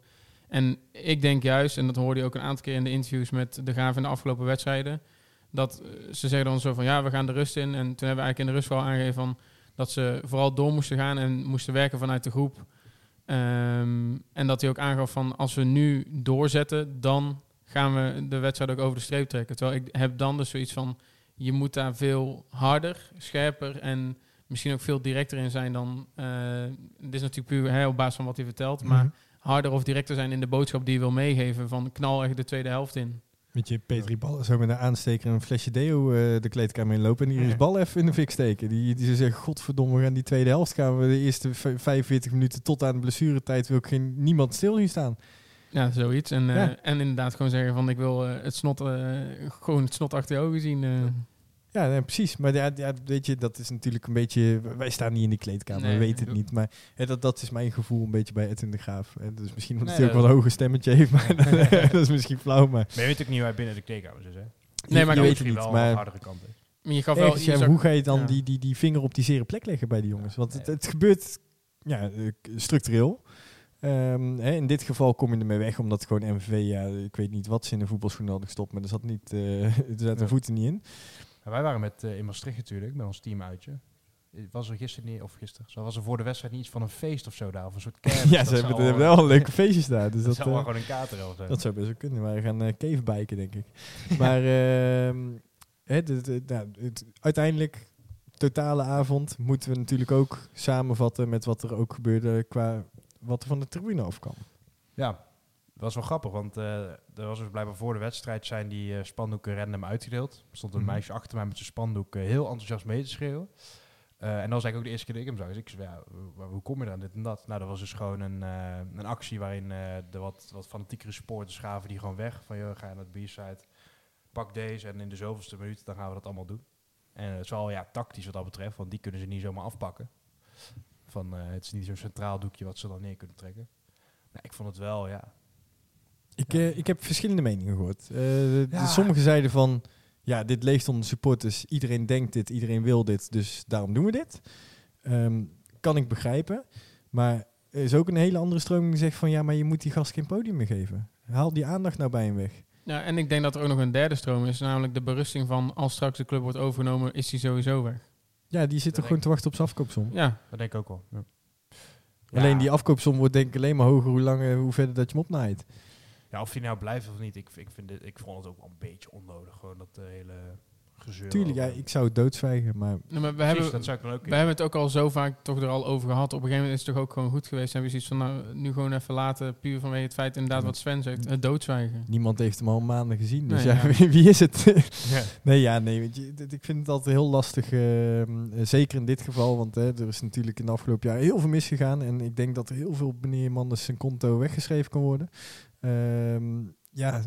En ik denk juist, en dat hoorde je ook een aantal keer in de interviews met de Graaf in de afgelopen wedstrijden, dat eh, ze zeggen dan zo van ja, we gaan de rust in. En toen hebben we eigenlijk in de rust wel aangegeven van dat ze vooral door moesten gaan en moesten werken vanuit de groep. Ehm, en dat hij ook aangaf van als we nu doorzetten, dan gaan we de wedstrijd ook over de streep trekken. Terwijl ik heb dan dus zoiets van, je moet daar veel harder, scherper en misschien ook veel directer in zijn dan... eh dit is natuurlijk puur hè, op basis van wat hij vertelt, maar Mhm. harder of directer zijn in de boodschap die je wil meegeven van knal echt de tweede helft in. Met je Petri Ballen zo met een aansteker en een flesje deo eh, de kleedkamer inlopen en die is bal even in de fik steken. Die, die ze zeggen, godverdomme, we gaan die tweede helft gaan we de eerste v- 45 minuten tot aan de blessuretijd wil ik geen, niemand stil zien staan. Ja, zoiets. En, eh, en inderdaad gewoon zeggen van ik wil eh, het snot, gewoon het snot achter je ogen zien. Ja, nee, precies. Maar ja, ja, weet je, dat is natuurlijk een beetje... Wij staan niet in die kleedkamer, Nee. we weten het niet. Maar hè, dat, dat is mijn gevoel een beetje bij Edwin de Graaf. Hè, dus misschien omdat Nee, hij ook wel een hoger stemmetje heeft, maar dat is misschien flauw. Maar Maar je weet ook niet hij binnen de kleedkamers is, hè? Nee, maar je dan weet het niet. wel Maar hardere kant is. Maar je gaf wel, ergens, ja, hoe ga je dan ja. die, die, die vinger op die zere plek leggen bij die jongens? Want het, het gebeurt ja, structureel. Ehm, hè, in dit geval kom je ermee weg, omdat gewoon MVV, ja, ik weet niet wat ze in de voetbalschoenen hadden gestopt, maar er zat niet, eh er zaten Ja. voeten niet in. Wij waren met, eh, in Maastricht natuurlijk, met ons team uitje. Was er gisteren niet, of gisteren, zo was er voor de wedstrijd niet iets van een feest of zo daar, of een soort kermis? ja, ze hebben, wel leuke feestjes daar. Dus Dat dat, zou wel eh, gewoon een kater of zo. dat zou best wel kunnen, maar we gaan uh, cavebiken, denk ik. Maar ehm, hè, de, de- nou, het, uiteindelijk, totale avond, moeten we natuurlijk ook samenvatten met wat er ook gebeurde qua wat er van de tribune afkwam. Ja, dat was wel grappig, want eh, er was dus blijkbaar voor de wedstrijd zijn die eh, spandoeken random uitgedeeld. Er stond een Mhm. meisje achter mij met zijn spandoek eh, heel enthousiast mee te schreeuwen. En dat was eigenlijk ook de eerste keer dat ik hem zag. Dus ik zei, ja, hoe- kom je eraan dit en dat? Nou, dat was dus gewoon een, een actie waarin de wat, wat fanatiekere supporters gaven die gewoon weg. Van, joh, ga je naar de B-side, pak deze en in de zoveelste minuut, dan gaan we dat allemaal doen. En het is wel ja, tactisch wat dat betreft, want die kunnen ze niet zomaar afpakken. Van, het is niet zo'n centraal doekje wat ze dan neer kunnen trekken. Nou, ik vond het wel, ja, Ik, eh, ik heb verschillende meningen gehoord. Eh, Ja. Sommigen zeiden van, ja, dit leeft onder supporters. Iedereen denkt dit, iedereen wil dit, dus daarom doen we dit. Ehm, kan ik begrijpen. Maar er is ook een hele andere stroming die zegt van, ja, maar je moet die gast geen podium meer geven. Haal die aandacht nou bij hem weg. Ja, en ik denk dat er ook nog een derde stroom is, namelijk de berusting van als straks de club wordt overgenomen, is die sowieso weg. Ja, die zit toch gewoon te wachten op zijn afkoopsom. Ja, dat denk ik ook wel. Ja. Alleen die afkoopsom wordt denk ik alleen maar hoger hoe langer, hoe verder dat je hem opnaait. Ja, of hij nou blijft of niet, ik, ik, vind dit, ik vond het ook wel een beetje onnodig. Gewoon dat eh, hele gezeur. Tuurlijk, ja, over- ik zou het doodzwijgen, maar nou, maar we Precies, hebben, dat zou ik dan ook we hebben het ook al zo vaak toch er al over gehad. Op een gegeven moment is het toch ook gewoon goed geweest. Dan hebben we zoiets van, nou, nu gewoon even laten, puur vanwege het feit inderdaad wat Sven zegt, het doodzwijgen. niemand heeft hem al maanden gezien. Dus Nee, ja, ja. wie, is het? Ja. Nee, ja, nee. Weet je, dit- ik vind het altijd heel lastig. ehm, eh, zeker in dit geval. Want hè, er is natuurlijk in de afgelopen jaar heel veel misgegaan. En ik denk dat er heel veel meneer Manders zijn konto weggeschreven kan worden. Ehm, ja,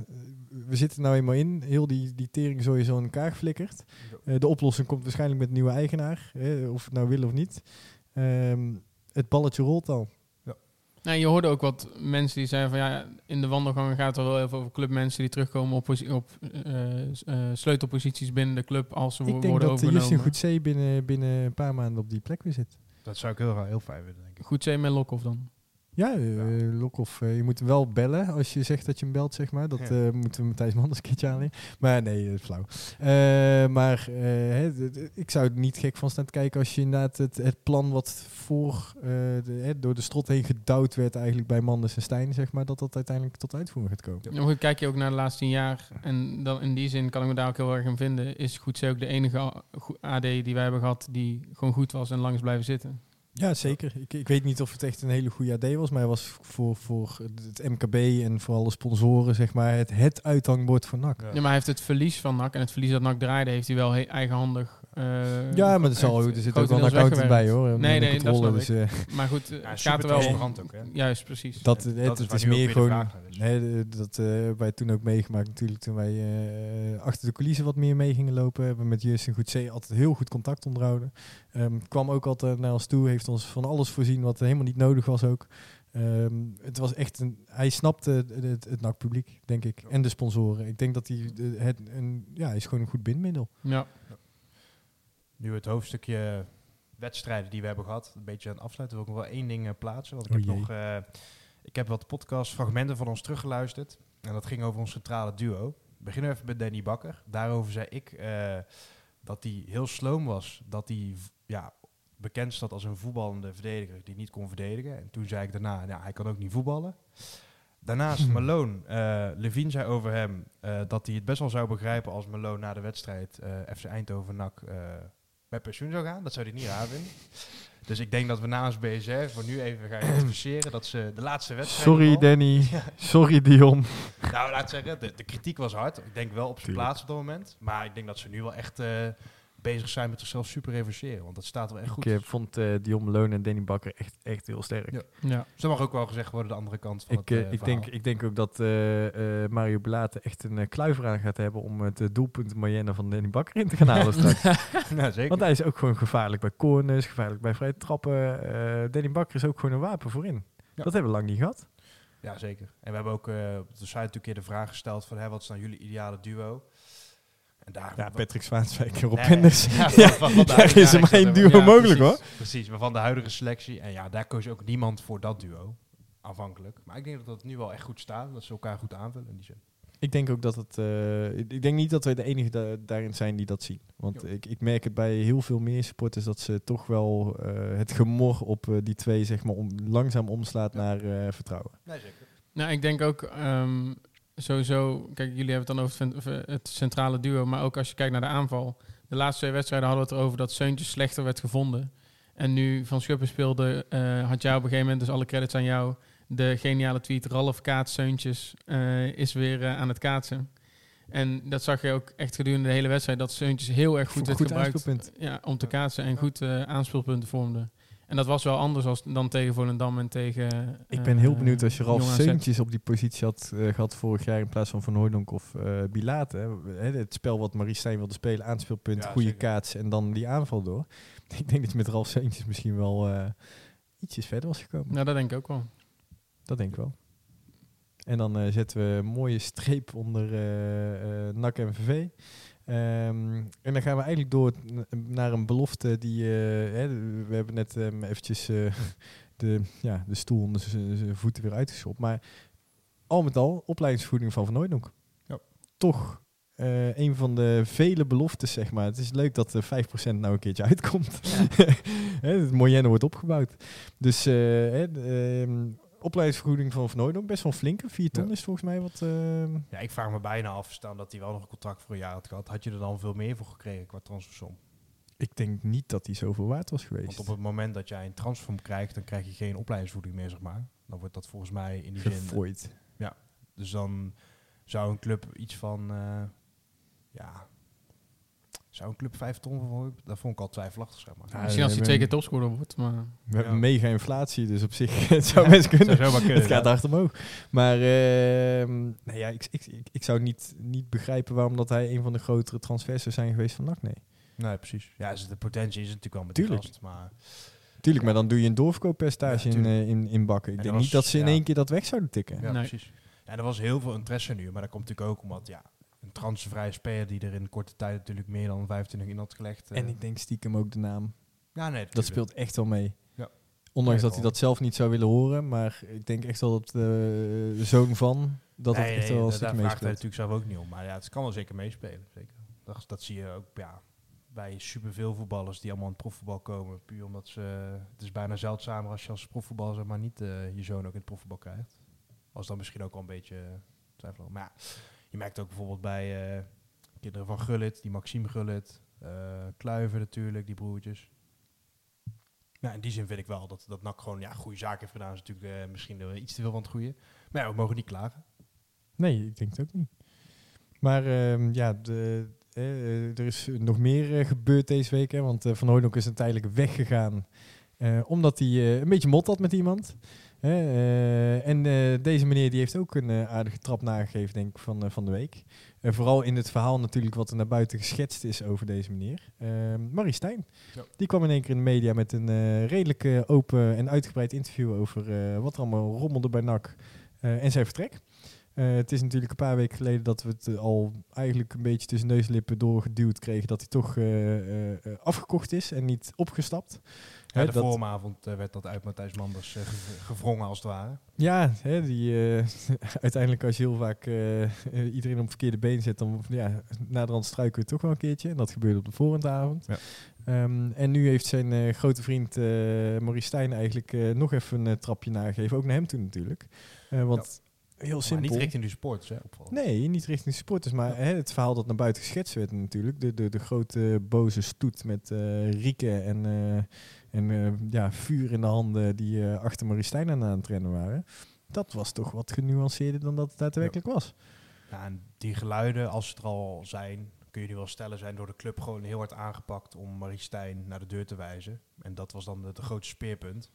we zitten nou eenmaal in. Heel die, die tering sowieso in elkaar geflikkerd. Eh, de oplossing komt waarschijnlijk met een nieuwe eigenaar. Hè, of het nou wil of niet. Ehm, het balletje rolt al. Nou, je hoorde ook wat mensen die zeiden van ja, in de wandelgangen gaat het wel even over clubmensen die terugkomen op, op eh, eh, sleutelposities binnen de club als ze wo- Ik denk worden dat overgenomen. Justin Goedzee binnen, binnen een paar maanden op die plek weer zit. Dat zou ik heel, heel fijn vinden, denk ik. Goed zee met Lokhoff dan. Ja, uh, Lokhoff, eh, je moet hem wel bellen als je zegt dat je hem belt, zeg maar. Dat Ja. eh, moeten we Matthijs Manders een keertje aanleggen. Maar nee, dat is flauw. Eh, maar eh, ik zou er niet gek van staan te kijken als je inderdaad het, het plan wat voor eh, de, hè, door de strot heen gedouwd werd eigenlijk bij Manders en Stijn, zeg maar, dat dat uiteindelijk tot uitvoering gaat komen. Ja, goed, kijk je ook naar de laatste tien jaar en dan in die zin kan ik me daar ook heel erg in vinden. Is goed zee ook de enige AD die wij hebben gehad die gewoon goed was en lang is blijven zitten. Ja, zeker. Ik, ik weet niet of het echt een hele goede AD was, maar hij was voor, voor het MKB en voor alle sponsoren, zeg maar, het, het uithangbord van NAC. Ja. Ja, maar hij heeft het verlies van NAC en het verlies dat NAC draaide heeft hij wel he- eigenhandig. Eh, Ja, maar er, zal, er zit ook wel een accountant bij hoor. Nee, nee, dat dus, eh, Maar goed, eh, Ja, het gaat er wel ook, hè? Juist, precies. dat, Dat het, is ook meer gewoon... Nee, de- dat eh, hebben wij toen ook meegemaakt natuurlijk. Toen wij eh, achter de coulissen wat meer mee gingen lopen. Hebben we met Justin Goedzee altijd heel goed contact onderhouden. Ehm, kwam ook altijd naar ons toe. Heeft ons van alles voorzien wat helemaal niet nodig was ook. Ehm, het was echt een... Hij snapte het, het, het NAC-publiek, denk ik. En de sponsoren. Ik denk dat hij... Het, een, ja, hij is gewoon een goed bindmiddel. Ja. Nu het hoofdstukje wedstrijden die we hebben gehad, een beetje aan het afsluiten, wil ik nog wel één ding eh, plaatsen. Want ik, Oh heb jee. nog, eh, ik heb wat podcastfragmenten van ons teruggeluisterd. En dat ging over ons centrale duo. We beginnen even met Danny Bakker. Daarover zei ik eh, dat hij heel sloom was. Dat hij ja, bekend staat als een voetballende verdediger die niet kon verdedigen. En toen zei ik daarna, ja, hij kan ook niet voetballen. Daarnaast Malone. eh Levine zei over hem dat hij het best wel zou begrijpen als Malone na de wedstrijd eh, FC Eindhoven NAC eh met pensioen zou gaan. Dat zou hij niet raar vinden. Dus ik denk dat we namens BSR voor nu even gaan identificeren dat ze de laatste wedstrijd... Sorry Danny. Sorry Dion. Nou, laat ik zeggen, de, de kritiek was hard. Ik denk wel op zijn plaats op dat moment. Maar ik denk dat ze nu wel echt eh, bezig zijn met zichzelf super revancheren. Want dat staat wel echt goed. Ik eh, vond eh Dion Malone en Danny Bakker echt, echt heel sterk. Ja. Ja. Zo mag ook wel gezegd worden de andere kant van Ik, het eh, ik, denk, ik denk ook dat eh, eh, Mario Belate echt een kluiver aan gaat hebben om het uh, doelpunt Mayenne van Danny Bakker in te gaan halen straks. ja, zeker. Want hij is ook gewoon gevaarlijk bij corners, gevaarlijk bij vrije trappen. Eh, Danny Bakker is ook gewoon een wapen voorin. Ja. Dat hebben we lang niet gehad. Ja, zeker. En we hebben ook eh, op de site natuurlijk een keer de vraag gesteld van hè, wat is nou jullie ideale duo? En daar Ja, Patrick Zwaanswijk en Rob Nee. Ja, Ja, van- van de daar is er maar één duo ja, mogelijk precies, hoor. Precies, maar van de huidige selectie. En ja, daar koos ook niemand voor dat duo. Aanvankelijk. Maar ik denk dat dat nu wel echt goed staat. Dat ze elkaar goed aanvullen in die zin. Ik denk ook dat het. eh, ik denk niet dat wij de enige da- daarin zijn die dat zien. Want ik, ik merk het bij heel veel meer supporters dat ze toch wel eh, het gemor op eh, die twee zeg maar om, langzaam omslaat Ja. naar eh, vertrouwen. Nee, zeker. Nou, ik denk ook ehm, sowieso. Kijk, jullie hebben het dan over het cent- het centrale duo. Maar ook als je kijkt naar de aanval. De laatste twee wedstrijden hadden we het erover dat Seuntjes slechter werd gevonden. En nu Van Schuppen speelde, eh, had jou op een gegeven moment, dus alle credits aan jou, de geniale tweet Ralf Kaats Seuntjes eh, is weer eh, aan het kaatsen. En dat zag je ook echt gedurende de hele wedstrijd, dat Seuntjes heel erg goed werd gebruikt ja, om te kaatsen en goed eh, aanspeelpunten vormde. En dat was wel anders als, dan tegen Volendam en tegen... Ik ben heel eh, benieuwd als je Ralf. Seuntjes op die positie had eh, gehad vorig jaar in plaats van Van Hooydonk of eh Bilate. hè. Het spel wat Marie Stijn wilde spelen, aanspeelpunt, Ja, goede zeker. kaats en dan die aanval door. Ik denk dat je met Ralf Seuntjes misschien wel eh, ietsjes verder was gekomen. Nou, dat denk ik ook wel. Dat denk ik wel. En dan eh, zetten we een mooie streep onder eh eh NAC en VV. Ehm, en dan gaan we eigenlijk door naar een belofte die... eh, hè, we hebben net ehm, eventjes eh, de, ja, de stoel onder zijn voeten weer uitgeschopt. Maar al met al, opleidingsvergoeding van Van Hooydonk. Ja. Toch eh, een van de vele beloftes, zeg maar. Het is leuk dat de 5% nou een keertje uitkomt. Hè, het Moyenne wordt opgebouwd. Dus ehm, opleidingsvergoeding van Van Hooydonk, best wel flinke. 4 ton Ja. is volgens mij wat... ehm, Ja, ik vraag me bijna af, staan dat hij wel nog een contract voor een jaar had gehad. Had je er dan veel meer voor gekregen qua transfersom? ik denk niet dat hij zoveel waard was Want geweest. op het moment dat jij een transfersom krijgt, dan krijg je geen opleidingsvoeding meer, zeg maar. Dan wordt dat volgens mij in die zin... Gefooid. Dus dan zou een club iets van... eh, ja... Zou een club 5 ton voor... Dat vond ik al twijfelachtig, zeg maar. Ja, Misschien als hij we twee keer topscorer wordt, maar... We hebben mega inflatie, dus op zich het zou best kunnen. Zou zomaar kunnen, het gaat hard omhoog. Maar ehm, nee, ja, ik, ik, ik, ik zou niet, niet begrijpen waarom dat hij een van de grotere transfers zou zijn geweest van NAC. Nee. Nee, precies. Ja, dus de potentie is natuurlijk wel met Tuurlijk. die gast, maar... Tuurlijk, maar dan doe je een doorverkooppercentage Ja, in, eh, in, in bakken. Ik En denk niet dat ze in ja. één keer dat weg zouden tikken. Ja, Nee. precies. Ja, er was heel veel interesse nu, maar dat komt natuurlijk ook omdat, ja, een transfervrije speler die er in korte tijd natuurlijk meer dan 25 in had gelegd. eh, En ik denk stiekem ook de naam. ja, nee, Dat speelt echt wel mee. Ja. Ondanks Ja, dat hij dat zelf niet zou willen horen. Maar ik denk echt wel dat eh, de zoon van... Dat nee, dat echt nee, wel daar- stiekem daar vraagt hij meespeelt. natuurlijk zelf ook niet om. Maar ja, het kan wel zeker meespelen. Zeker. Dat, dat zie je ook ja, bij superveel voetballers die allemaal in het profvoetbal komen. Puur omdat ze... Het is bijna zeldzamer als je als profvoetballer zeg maar niet eh, je zoon ook in het profvoetbal krijgt. Als dan misschien ook wel een beetje twijfel. Maar ja, je merkt ook bijvoorbeeld bij eh, kinderen van Gullit, die Maxime Gullit, eh Kluiver natuurlijk, die broertjes. Ja, in die zin vind ik wel dat, dat NAC gewoon ja, goede zaken heeft gedaan. is natuurlijk eh, misschien iets te veel van het goede. Maar ja, we mogen niet klagen. Nee, ik denk het ook niet. Maar ehm, ja, de, er is nog meer gebeurd deze week. Hè, want eh, Van Hooydonk is uiteindelijk weggegaan. eh, omdat hij een beetje mot had met iemand. Eh, en eh, deze meneer die heeft ook een eh, aardige trap nagegeven, denk ik, van, van de week. Vooral in het verhaal natuurlijk wat er naar buiten geschetst is over deze meneer. Ehm Marie Stijn. Ja. Die kwam in één keer in de media met een redelijk open en uitgebreid interview over wat er allemaal rommelde bij NAC en zijn vertrek. Het is natuurlijk een paar weken geleden dat we het al eigenlijk een beetje tussen neus en lippen doorgeduwd kregen dat hij toch afgekocht is en niet opgestapt. Ja, de dat- vooravond eh, werd dat uit Matthijs Manders gev- gevrongen als het ware. Ja, hè, die, eh, uiteindelijk als je heel vaak iedereen op het verkeerde been zet, dan ja, naderhand struiken we toch wel een keertje. En dat gebeurde op de vooravond. Ja. Ehm, en nu heeft zijn grote vriend Maurice Stijn eigenlijk nog even een trapje nagegeven. Ook naar hem toe natuurlijk. Want heel Maar simpel. niet richting de sports, hè. Nee, niet richting supporters. Maar hè, het verhaal dat naar buiten geschetst werd natuurlijk. De, de, de grote boze stoet met Rieke en, en eh, ja, vuur in de handen die eh, achter Marie Stijn aan het rennen waren. Dat was toch wat genuanceerder dan dat het daadwerkelijk was. Ja, die geluiden, als ze er al zijn, kun je die wel stellen, zijn door de club gewoon heel hard aangepakt om Marie Stijn naar de deur te wijzen. En dat was dan het grote speerpunt.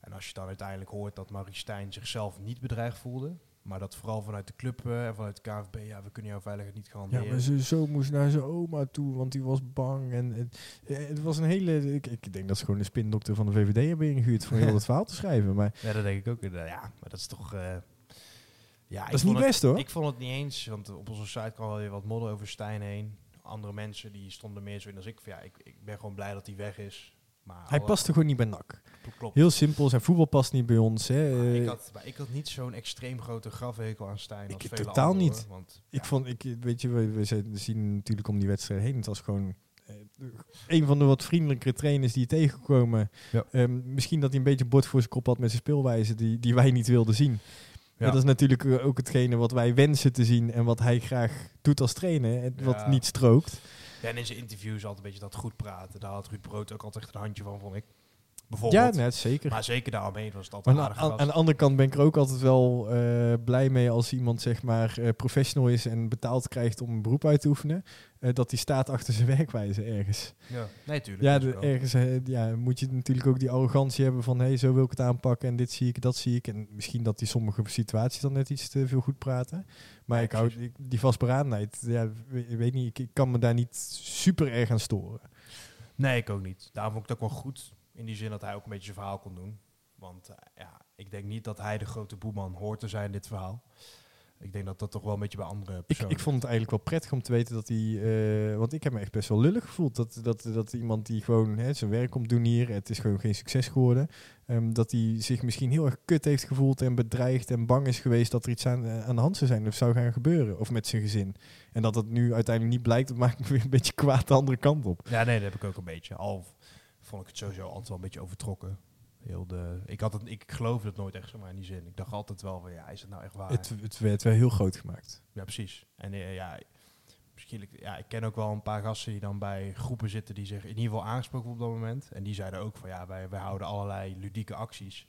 En als je dan uiteindelijk hoort dat Marie Stijn zichzelf niet bedreigd voelde, maar dat vooral vanuit de club eh, en vanuit de KVB, ja, we kunnen jouw veiligheid niet Ja, garanderen. maar zijn zo moest naar zijn oma toe, want die was bang. En het, eh, het was een hele... Ik, ik denk dat ze gewoon de spindokter van de VVD hebben ingehuurd voor heel dat verhaal te schrijven. Maar Ja, dat denk ik ook. Ja, maar dat is toch... eh, ja, dat is niet best hoor. Ik vond het niet eens, want op onze site kwam wel weer wat modder over Stijn heen. Andere mensen die stonden meer zo in als ik. Van, ja, ik, ik ben gewoon blij dat hij weg is. Maar Hij paste gewoon niet bij NAC. Klopt. Heel simpel, zijn voetbal past niet bij ons. Hè. Maar ik, had, maar ik had niet zo'n extreem grote grafhekel aan Stijn. Ik totaal anderen, niet. Want, Ik ja, vond, ik, weet je, we, zien natuurlijk om die wedstrijd heen. Het was gewoon eh, een van de wat vriendelijkere trainers die je tegenkomen. Ja. Ehm, misschien dat hij een beetje bord voor zijn kop had met zijn speelwijze die, die wij niet wilden zien. Ja. Dat is natuurlijk eh, ook hetgene wat wij wensen te zien en wat hij graag doet als trainer. en Wat Ja. niet strookt. En in zijn interviews altijd een beetje dat goed praten. Daar had Ruud Brood ook altijd een handje van, vond ik. Ja, Bijvoorbeeld. net zeker. Maar zeker daaromheen was het Maar aan, aardig aan- de andere kant ben ik er ook altijd wel eh, blij mee als iemand zeg maar eh, professional is en betaald krijgt om een beroep uit te oefenen. eh, dat hij staat achter zijn werkwijze ergens. Ja, nee, tuurlijk. Ja, dat de, ergens ja, moet je natuurlijk ook die arrogantie hebben van hé, hey, zo wil ik het aanpakken en dit zie ik, dat zie ik. En misschien dat die sommige situaties dan net iets te veel goed praten. Maar Ja, ik hou ik, die vastberadenheid, ja, weet niet, ik, ik kan me daar niet super erg aan storen. Nee, ik ook niet. Daarom vond ik het ook wel goed. In die zin dat hij ook een beetje zijn verhaal kon doen. Want eh, ja, ik denk niet dat hij de grote boeman hoort te zijn in dit verhaal. Ik denk dat dat toch wel een beetje bij andere Ik, personen... ik vond het eigenlijk wel prettig om te weten dat hij... eh, want ik heb me echt best wel lullig gevoeld. Dat, dat, dat iemand die gewoon hè, zijn werk komt doen hier... Het is gewoon geen succes geworden. ehm, dat hij zich misschien heel erg kut heeft gevoeld en bedreigd... en bang is geweest dat er iets aan, eh, aan de hand zou zijn of zou gaan gebeuren. Of met zijn gezin. En dat dat nu uiteindelijk niet blijkt... dat maakt me weer een beetje kwaad de andere kant op. Ja, nee, dat heb ik ook een beetje. Al vond ik het sowieso altijd wel een beetje overtrokken. Heel de, ik, had het, ik geloofde het nooit echt zo maar in die zin. Ik dacht altijd wel van, ja, is het nou echt waar? Het, het werd wel heel groot gemaakt. Ja, precies. En eh, ja, misschien, ja, ik ken ook wel een paar gasten die dan bij groepen zitten die zich in ieder geval aangesproken op dat moment. En die zeiden ook van, ja, wij, wij houden allerlei ludieke acties.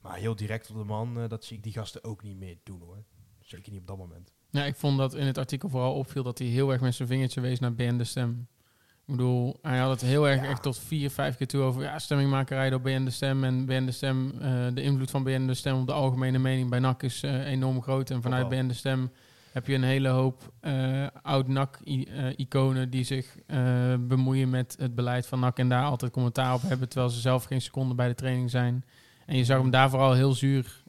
Maar heel direct op de man, eh, dat zie ik die gasten ook niet meer doen hoor. Zeker niet op dat moment. Ja, ik vond dat in het artikel vooral opviel dat hij heel erg met zijn vingertje wees naar BN De Stem. Ik bedoel, hij had het heel erg Ja. echt tot vier, vijf keer toe over ja, stemmingmakerij door BN De Stem. En BN De Stem, eh, de invloed van BN De Stem op de algemene mening bij NAC is eh, enorm groot. En vanuit. BN De Stem heb je een hele hoop eh, oud-NAC-iconen die zich bemoeien met het beleid van NAC en daar altijd commentaar op hebben, terwijl ze zelf geen seconde bij de training zijn. En je zag hem daar vooral heel zuur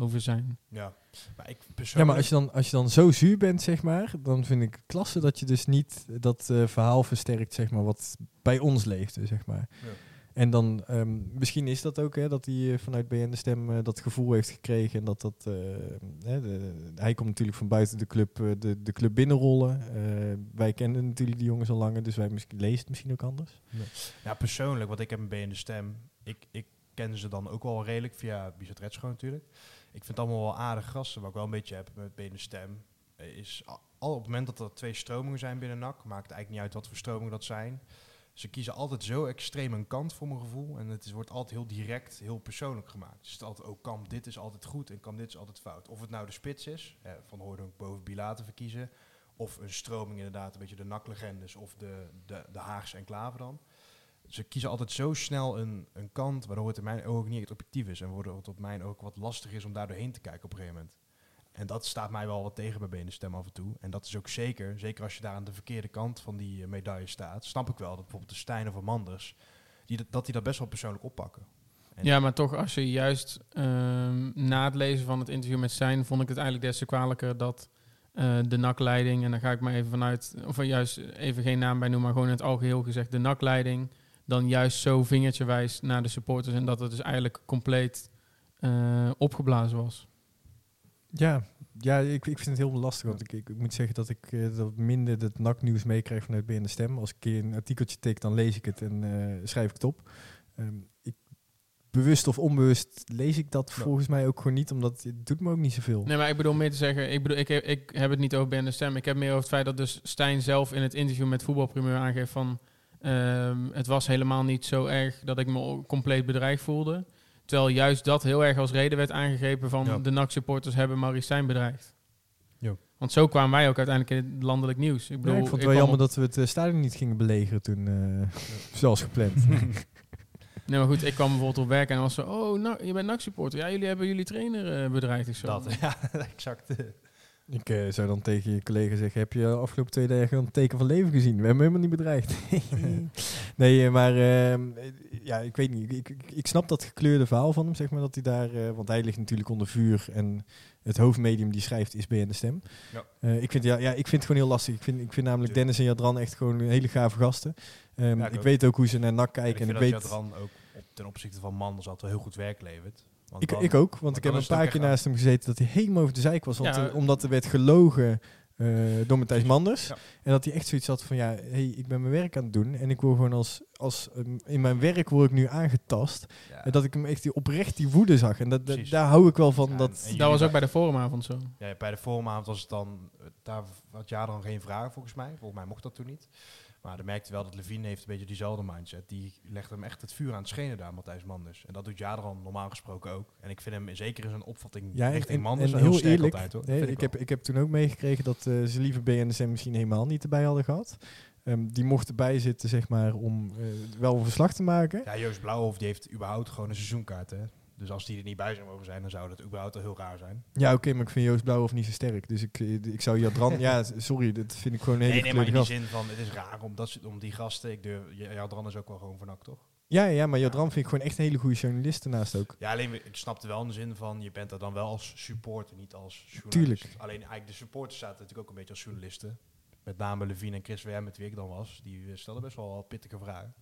over zijn. Ja, maar ik Ja, persoonlijk... maar als je, dan, als je dan zo zuur bent, zeg maar... dan vind ik het klasse dat je dus niet dat eh, verhaal versterkt, zeg maar... wat bij ons leefde, zeg maar. Ja. En dan, ehm, misschien is dat ook, hè, dat hij eh, vanuit BN de Stem eh, dat gevoel heeft gekregen. En dat dat, hè, de- hij komt natuurlijk van buiten de club, de, de club binnenrollen. Wij kennen natuurlijk die jongens al langer, dus wij misschien, lezen het misschien ook anders. Ja, persoonlijk, want ik heb een B in de stem. Ik, ik ken ze dan ook wel redelijk via Bizet Retschoon natuurlijk. Ik vind het allemaal wel aardig gasten. Wat ik wel een beetje heb met B in de stem, eh, is al, op het moment dat er twee stromingen zijn binnen NAC, maakt het eigenlijk niet uit wat voor stromingen dat zijn. Ze kiezen altijd zo extreem een kant voor mijn gevoel. En het wordt altijd heel direct, heel persoonlijk gemaakt. Het is altijd, oh, kamp dit is altijd goed en kamp dit is altijd fout. Of het nou de spits is, eh, van Hoordonk boven Bilater verkiezen. Of een stroming inderdaad, een beetje de NAC-legendes of de, de, de Haagse enclave dan ze kiezen altijd zo snel een, een kant, waardoor het in mijn ogen niet echt objectief is. En waardoor het op mijn oog wat lastig is om daar doorheen te kijken op een gegeven moment. En dat staat mij wel wat tegen bij benen stem af en toe. En dat is ook zeker, zeker als je daar aan de verkeerde kant van die eh, medaille staat, snap ik wel dat bijvoorbeeld de Stijn of Manders, die, dat- die dat best wel persoonlijk oppakken. En- Ja, maar toch, als je juist ehm, na het lezen van het interview met Stijn, vond ik het eigenlijk des te kwalijker dat eh, de NAC-leiding, en dan ga ik maar even vanuit, of juist even geen naam bij noemen, maar gewoon in het algeheel gezegd, de NAC-leiding, dan juist zo vingertje wijst naar de supporters en dat het dus eigenlijk compleet eh, opgeblazen was. Ja, ja ik, ik vind het heel lastig. Want ik, ik, ik moet zeggen dat ik eh, dat minder het NAC-nieuws meekrijg vanuit BN de Stem. Als ik een artikeltje tik, dan lees ik het en eh, schrijf ik het op. Ehm, ik bewust of onbewust lees ik dat volgens mij ook gewoon niet, omdat het doet me ook niet zoveel. Nee, maar ik bedoel meer te zeggen, ik, bedoel, ik, heb, ik heb het niet over de Stem. Ik heb meer over het feit dat dus Stijn zelf in het interview met Voetbalprimeur aangeeft van... ehm, het was helemaal niet zo erg dat ik me compleet bedreigd voelde. Terwijl juist dat heel erg als reden werd aangegeven van Ja. de NAC-supporters hebben Maurice Stijn bedreigd. Ja. Want zo kwamen wij ook uiteindelijk in het landelijk nieuws. Ik, bedoel, Ja, ik vond het wel jammer op- dat we het eh, stadion niet gingen belegeren toen, eh, zoals gepland. Nee, maar goed, ik kwam bijvoorbeeld op werk en was zo... Oh, nou, je bent NAC-supporter. Ja, jullie hebben jullie trainer eh, bedreigd. Ik zo. Dat, ja, exact. Ik eh, zou dan tegen je collega zeggen, heb je de afgelopen twee dagen een teken van leven gezien? We hebben hem helemaal niet bedreigd. nee, eh, maar ehm, eh, ja, ik weet niet. Ik, ik, ik snap dat gekleurde verhaal van hem, zeg maar, dat hij daar... eh, want hij ligt natuurlijk onder vuur en het hoofdmedium die schrijft is BN De Stem. Ja. Eh, ik, vind, ja, ja, ik vind het gewoon heel lastig. Ik vind, ik vind namelijk Dennis en Jadran echt gewoon hele gave gasten. Ehm, Ja, ik ik ook. weet ook hoe ze naar NAC En kijken. ik En ik, weet... dat Jadran ook ten opzichte van Manders altijd wel heel goed werk levert. Want Ik, dan- ik ook, want ik dan heb een paar keer naast hem gezeten dat hij helemaal over de zeik was. Want Ja. er- omdat er werd gelogen eh, door Matthijs Manders. Ja. En dat hij echt zoiets had van, ja, hey, ik ben mijn werk aan het doen. En ik word gewoon als, als ehm, in mijn werk word ik nu aangetast. Ja. En dat ik hem echt die, oprecht die woede zag. En dat, daar hou ik wel van. Ja, dat, Dat was ook bij- de forumavond zo. Ja, bij de forumavond was het dan, daar had Jadran geen vragen volgens mij. Volgens mij mocht dat toen niet. Maar dan merkte wel dat Levine heeft een beetje diezelfde mindset. Die legt hem echt het vuur aan het schenen daar, Matthijs Manders. En dat doet Jadran normaal gesproken ook. En ik vind hem zeker in zijn opvatting ja, richting en, Manders en heel sterk eerlijk, altijd hoor. ik, heb, ik heb toen ook meegekregen dat eh, ze liever BNSM misschien helemaal niet erbij hadden gehad. Ehm, die mochten bijzitten, zeg maar, om eh, wel een verslag te maken. Ja, Joost Blauwhof die heeft überhaupt gewoon een seizoenkaart. Hè? Dus als die er niet bij zou mogen zijn, dan zou dat überhaupt al heel raar zijn. Ja, oké, maar ik vind Joost Blauwhof niet zo sterk. Dus ik, eh, ik zou Jadran... ja, sorry, dat vind ik gewoon een hele Nee, nee, maar in die zin van, het is raar om, dat, om die gasten, ik durf, ja, Jadran is ook wel gewoon vannak, toch? Ja, ja, maar Jadran vind ik gewoon echt een hele goede journalist daarnaast ook. Ja, alleen ik snapte wel in de zin van, je bent er dan wel als supporter, niet als journalist. Tuurlijk. Alleen eigenlijk de supporters zaten natuurlijk ook een beetje als journalisten. Met name Levine en Chris WM, met wie ik dan was. Die eh, stelden best wel pittige vragen.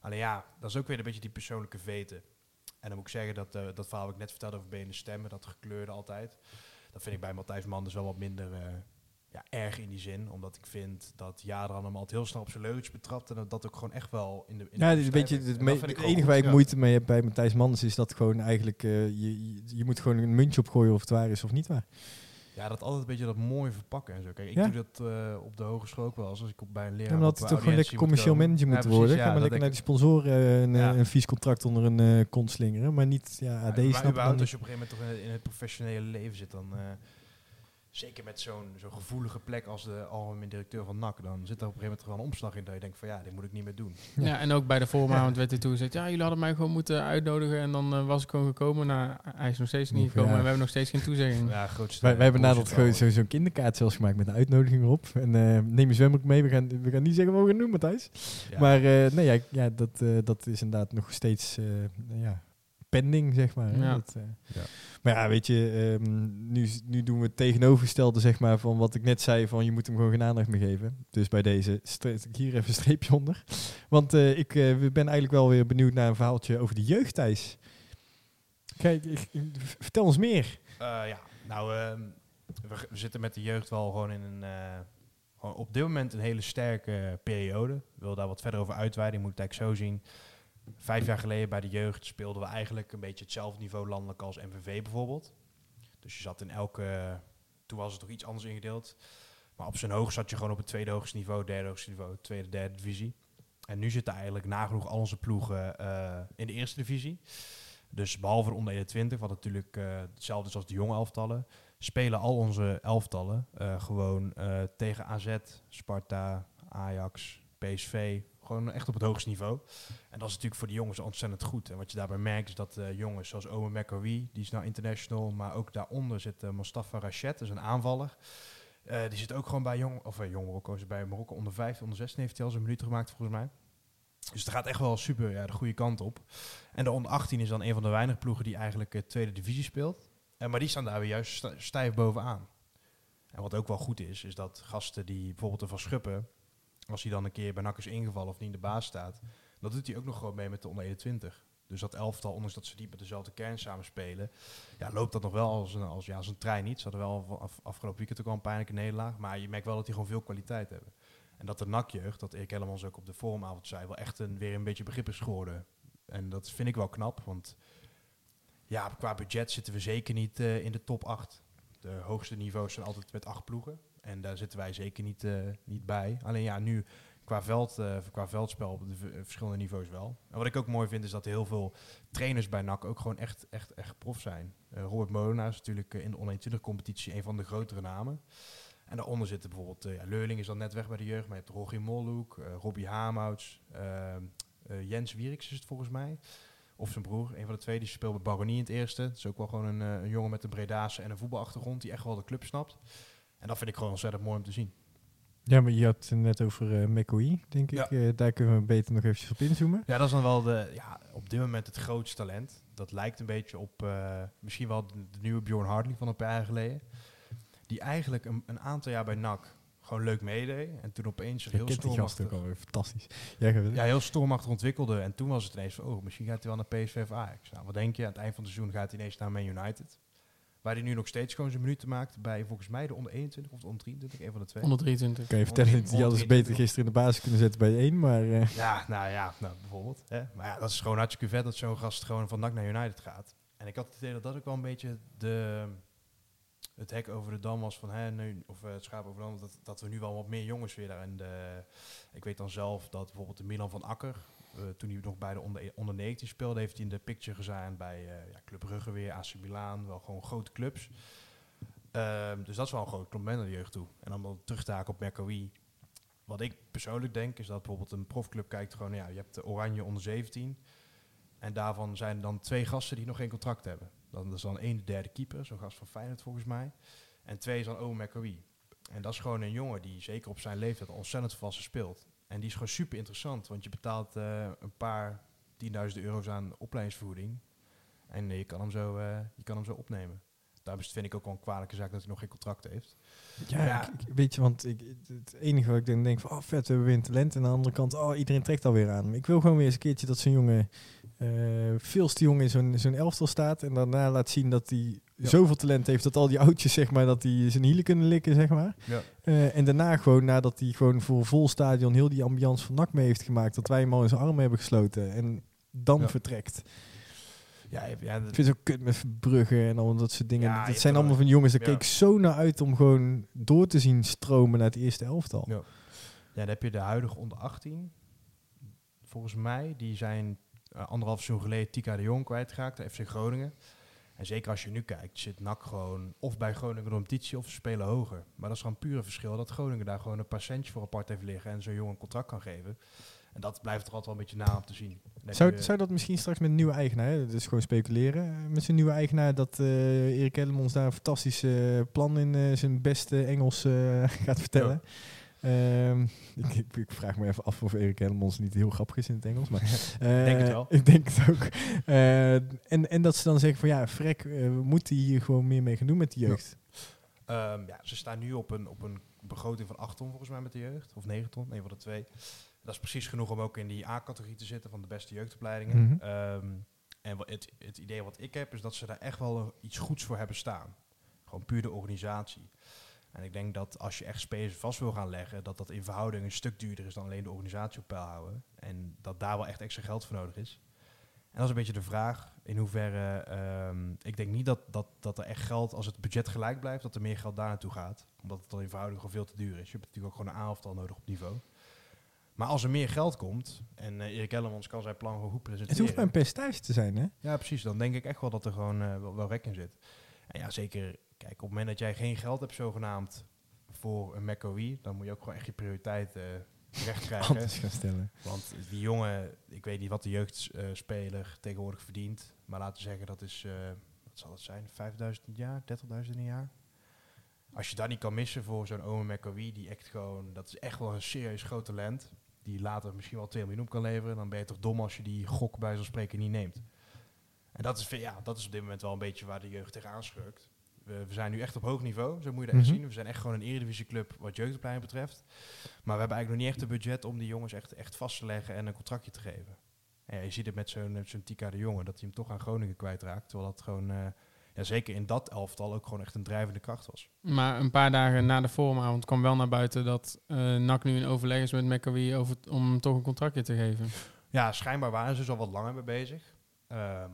Alleen ja, dat is ook weer een beetje die persoonlijke veten. En dan moet ik zeggen, dat, eh, dat verhaal wat ik net vertelde over benen stemmen, dat gekleurde altijd. Dat vind ik bij Matthijs Manders wel wat minder eh, ja, erg in die zin. Omdat ik vind dat Jadran hem altijd heel snel op zijn leugentjes betrapt. En dat dat ook gewoon echt wel in de in Ja, dit, weet je, het, me- het enige waar ik moeite mee heb bij Matthijs Manders is dat gewoon eigenlijk... eh, je, je, je moet gewoon een muntje opgooien of het waar is of niet waar. Ja, dat altijd een beetje dat mooi verpakken en zo. Kijk, ik Ja. doe dat eh, op de hogeschool ook wel. Als ik op, bij een leraar Ja, maar dat eh, toch gewoon lekker moet commercieel manager Ja, precies, worden. ja, Ga maar lekker naar die sponsoren eh, een, eh, een vies contract onder een eh kont slingeren. Maar niet, ja, Ja, AD maar snap dan überhaupt niet. als je op een gegeven moment toch in het, in het professionele leven zit, dan... eh, zeker met zo'n zo'n gevoelige plek als de algemeen directeur van NAC, dan zit er op een gegeven moment gewoon een omslag in dat je denkt van ja, dit moet ik niet meer doen. Ja. Ja. en ook bij de forumavond werd hij toen gezegd... Ja, jullie hadden mij gewoon moeten uitnodigen. En dan eh, was ik gewoon gekomen. Nou, hij is nog steeds niet gekomen. ja. En we hebben nog steeds geen toezegging. Ja, grootste Wij, wij hebben na dat bullshit gewoon zo- zo'n kinderkaart zelfs gemaakt met een uitnodiging erop. En eh, neem je zwembroek mee. We gaan, we gaan niet zeggen wat we gaan doen, Matthijs. Ja. Maar eh, nee, ja, ja, dat, eh, dat is inderdaad nog steeds eh, ja, pending, zeg maar. Ja. Dat, eh. Ja. Maar ja, weet je, ehm, nu, nu doen we het tegenovergestelde, zeg maar, van wat ik net zei, van je moet hem gewoon geen aandacht meer geven. Dus bij deze hier even een streepje onder. Want eh, ik eh, ben eigenlijk wel weer benieuwd naar een verhaaltje over de jeugd, Thijs. Kijk, ik- vertel ons meer. Eh, ja, nou, ehm, we, we zitten met de jeugd wel gewoon in een, eh, op dit moment een hele sterke periode. Ik wil daar wat verder over uitweiden, je moet het eigenlijk zo zien. Vijf jaar geleden bij de jeugd speelden we eigenlijk een beetje hetzelfde niveau landelijk als MVV bijvoorbeeld. Dus je zat in elke, toen was het toch iets anders ingedeeld. Maar op zijn hoogst zat je gewoon op het tweede hoogste niveau, derde hoogste niveau, tweede, derde divisie. En nu zitten eigenlijk nagenoeg al onze ploegen eh, in de eerste divisie. Dus behalve de onder 21, wat natuurlijk eh, hetzelfde is als de jonge elftallen, spelen al onze elftallen eh, gewoon tegen AZ, Sparta, Ajax, PSV. Gewoon echt op het hoogste niveau. En dat is natuurlijk voor de jongens ontzettend goed. En wat je daarbij merkt is dat eh, jongens zoals Ome Mekawi, die is nou international, maar ook daaronder zit eh, Mustafa Rachet, dat is een aanvaller. Eh, die zit ook gewoon bij jong, of jong Marokko, bij Marokko onder 15, onder 16 heeft hij al zijn minuten gemaakt volgens mij. Dus het gaat echt wel super ja, de goede kant op. En de onder 18 is dan een van de weinige ploegen die eigenlijk tweede divisie speelt. En maar die staan daar weer juist stijf bovenaan. En wat ook wel goed is, is dat gasten die bijvoorbeeld er van Schuppen, als hij dan een keer bij NAC is ingevallen of niet in de baas staat, dan doet hij ook nog gewoon mee met de onder 21. Dus dat elftal, ondanks dat ze niet met dezelfde kern samen spelen, ja, loopt dat nog wel als een, als, ja, als een trein niet. Ze hadden wel af- afgelopen weekend ook al een pijnlijke nederlaag, maar je merkt wel dat die gewoon veel kwaliteit hebben. En dat de NAC-jeugd, dat Erik Hellemans ook op de forumavond zei, wel echt een, weer een beetje begrip is geworden En dat vind ik wel knap, want ja, qua budget zitten we zeker niet eh, in de top 8. De hoogste niveaus zijn altijd met acht ploegen. En daar zitten wij zeker niet, eh, niet bij. Alleen ja, nu qua, veld, eh, qua veldspel op de v- verschillende niveaus wel. En wat ik ook mooi vind is dat heel veel trainers bij NAC ook gewoon echt, echt, echt prof zijn. Eh, Robert Molenaar is natuurlijk eh, in de onder competitie een van de grotere namen. En daaronder zitten bijvoorbeeld, eh, ja, Leurling is dan net weg bij de jeugd, maar je hebt Rogier Molhoek, eh, Robbie Hamouts, eh, eh, Jens Wieriks is het volgens mij. Of zijn broer, een van de twee, die speelt bij Baronie in het eerste. Dat is ook wel gewoon een, eh, een jongen met een Bredaanse en een voetbalachtergrond die echt wel de club snapt. En dat vind ik gewoon ontzettend mooi om te zien. Ja, maar je had het net over McCoy, denk ik. Eh, daar kunnen we beter nog eventjes op inzoomen. Ja, dat is dan wel de, ja, op dit moment het grootste talent. Dat lijkt een beetje op eh, misschien wel de, de nieuwe Bjorn Hartley van een paar jaar geleden. Die eigenlijk een, een aantal jaar bij NAC gewoon leuk meedeed. En toen opeens heel stormachtig, alweer, fantastisch. Ja, heel stormachtig ontwikkelde. En toen was het ineens van, oh, misschien gaat hij wel naar PSV of Ajax. Nou, wat denk je? Aan het eind van het seizoen gaat hij ineens naar Man United. Waar hij nu nog steeds gewoon zijn minuten maakt bij volgens mij de onder 21 of de onder 23, een van de twee. 123. kan je vertellen dat die hadden ze beter gisteren in de basis kunnen zetten bij één, maar... eh, Ja, nou ja, nou, bijvoorbeeld. Hè? Maar ja, dat is gewoon hartstikke vet dat zo'n gast gewoon van NAC naar United gaat. En ik had het idee dat dat ook wel een beetje de, het hek over de dam was van, hè, nu, of eh, het schaap over de dam, dat, dat we nu wel wat meer jongens weer daar in de... Ik weet dan zelf dat bijvoorbeeld de Milan van Akker, eh, toen hij nog bij de onder, onder 19 speelde, heeft hij in de picture gezien bij eh, ja, Club Brugge weer, AC Milan, wel gewoon grote clubs. Ehm, dus dat is wel een groot compliment naar de jeugd toe. En dan om terug te op Mercoui. Wat ik persoonlijk denk, is dat bijvoorbeeld een profclub kijkt gewoon, ja, je hebt de Oranje onder 17. En daarvan zijn dan twee gasten die nog geen contract hebben. Dan is dan één de derde keeper, zo'n gast van Feyenoord volgens mij. En twee is dan Owen Mercoui. En dat is gewoon een jongen die zeker op zijn leeftijd ontzettend volwassen speelt. En die is gewoon super interessant, want je betaalt eh, een paar tienduizenden euro's aan opleidingsvergoeding. En eh, je, kan hem zo, eh, je kan hem zo opnemen. Het, vind ik ook wel een kwalijke zaak dat hij nog geen contract heeft. Ja, Ja. ik- ik- weet je, want ik, het enige wat ik dan denk van, oh vet, we hebben weer een talent. En aan de andere kant, oh iedereen trekt alweer aan. Ik wil gewoon weer eens een keertje dat zo'n jongen, eh veel te jong in zo'n zo'n elftal staat. En daarna laat zien dat hij Ja. zoveel talent heeft dat al die oudjes, zeg maar, dat die zijn hielen kunnen likken, zeg maar. Ja. Eh, en daarna gewoon, nadat hij gewoon voor vol stadion heel die ambiance van NAC mee heeft gemaakt, dat wij hem al in zijn armen hebben gesloten. En dan vertrekt. Ja, ja, Ik vind het ook kut met Brugge en al dat soort dingen. Ja, dat zijn allemaal van jongens, daar keek ik zo naar uit om gewoon door te zien stromen naar het eerste elftal. Ja. Ja, dan heb je de huidige onder 18. Volgens mij, die zijn eh, anderhalf seizoen geleden Tika de Jong kwijtgeraakt, de FC Groningen. En zeker als je nu kijkt, zit NAC gewoon of bij Groningen door een petitie of ze spelen hoger. Maar dat is gewoon puur een verschil dat Groningen daar gewoon een paar centjes voor apart heeft liggen en zo'n jongen een contract kan geven. En dat blijft er altijd wel een beetje na om te zien. Zou, zou dat misschien straks met een nieuwe eigenaar, hè? dat is gewoon speculeren, eh, met zijn nieuwe eigenaar dat eh Erik Ellemons daar een fantastisch eh, plan in zijn beste Engels gaat vertellen. Ehm, ik, ik, ik vraag me even af of Erik Ellemons niet heel grappig is in het Engels, maar denk het wel. Ik denk het ook. Eh, en, en dat ze dan zeggen van ja, frek, eh, we moeten hier gewoon meer mee gaan doen met die jeugd. Ehm, ja, ze staan nu op een, op een begroting van 8 ton volgens mij met de jeugd. Of 9 ton, een van de twee. Dat is precies genoeg om ook in die A-categorie te zitten van de beste jeugdopleidingen. Mhm. Ehm, en het, het idee wat ik heb is dat ze daar echt wel iets goeds voor hebben staan. Gewoon puur de organisatie. En ik denk dat als je echt spelers vast wil gaan leggen, dat dat in verhouding een stuk duurder is dan alleen de organisatie op peil houden. En dat daar wel echt extra geld voor nodig is. En dat is een beetje de vraag in hoeverre. ehm, ik denk niet dat, dat, dat er echt geld, als het budget gelijk blijft, dat er meer geld daar naartoe gaat. Omdat het dan in verhouding gewoon veel te duur is. Je hebt natuurlijk ook gewoon een aantal nodig op niveau. Maar als er meer geld komt en eh Erik Ellemans kan zijn plan gewoon goed Het hoeft presenteren. maar een percentage te zijn, hè? Ja, precies. Dan denk ik echt wel dat er gewoon eh, wel, wel rek in zit. En ja, zeker. Kijk, op het moment dat jij geen geld hebt, zogenaamd, voor een McOE, dan moet je ook gewoon echt je prioriteiten recht krijgen. Anders gaan stellen. Want die jongen, ik weet niet wat de jeugdspeler tegenwoordig verdient. Maar laten we zeggen, dat is, eh, wat zal het zijn, 5000 in het jaar, 30.000 in een jaar. Als je dat niet kan missen voor zo'n Owen McAwee, die echt gewoon, dat is echt wel een serieus groot talent. Die later misschien wel 2 miljoen op kan leveren. Dan ben je toch dom als je die gok bij zo'n spreken niet neemt. En dat is, ja, dat is op dit moment wel een beetje waar de jeugd tegenaan schurkt. We, we zijn nu echt op hoog niveau, zo moet je dat echt Mhm. zien. We zijn echt gewoon een eredivisieclub wat jeugdopleiding betreft. Maar we hebben eigenlijk nog niet echt een budget om die jongens echt, echt vast te leggen en een contractje te geven. En ja, je ziet het met zo'n Tika de Jonge, dat hij hem toch aan Groningen kwijtraakt. Terwijl dat gewoon, eh, ja, zeker in dat elftal, ook gewoon echt een drijvende kracht was. Maar een paar dagen na de vormavond kwam wel naar buiten dat eh NAC nu in overleg is met McAwee over om hem toch een contractje te geven. Ja, schijnbaar waren ze dus al wat langer mee bezig. Ehm,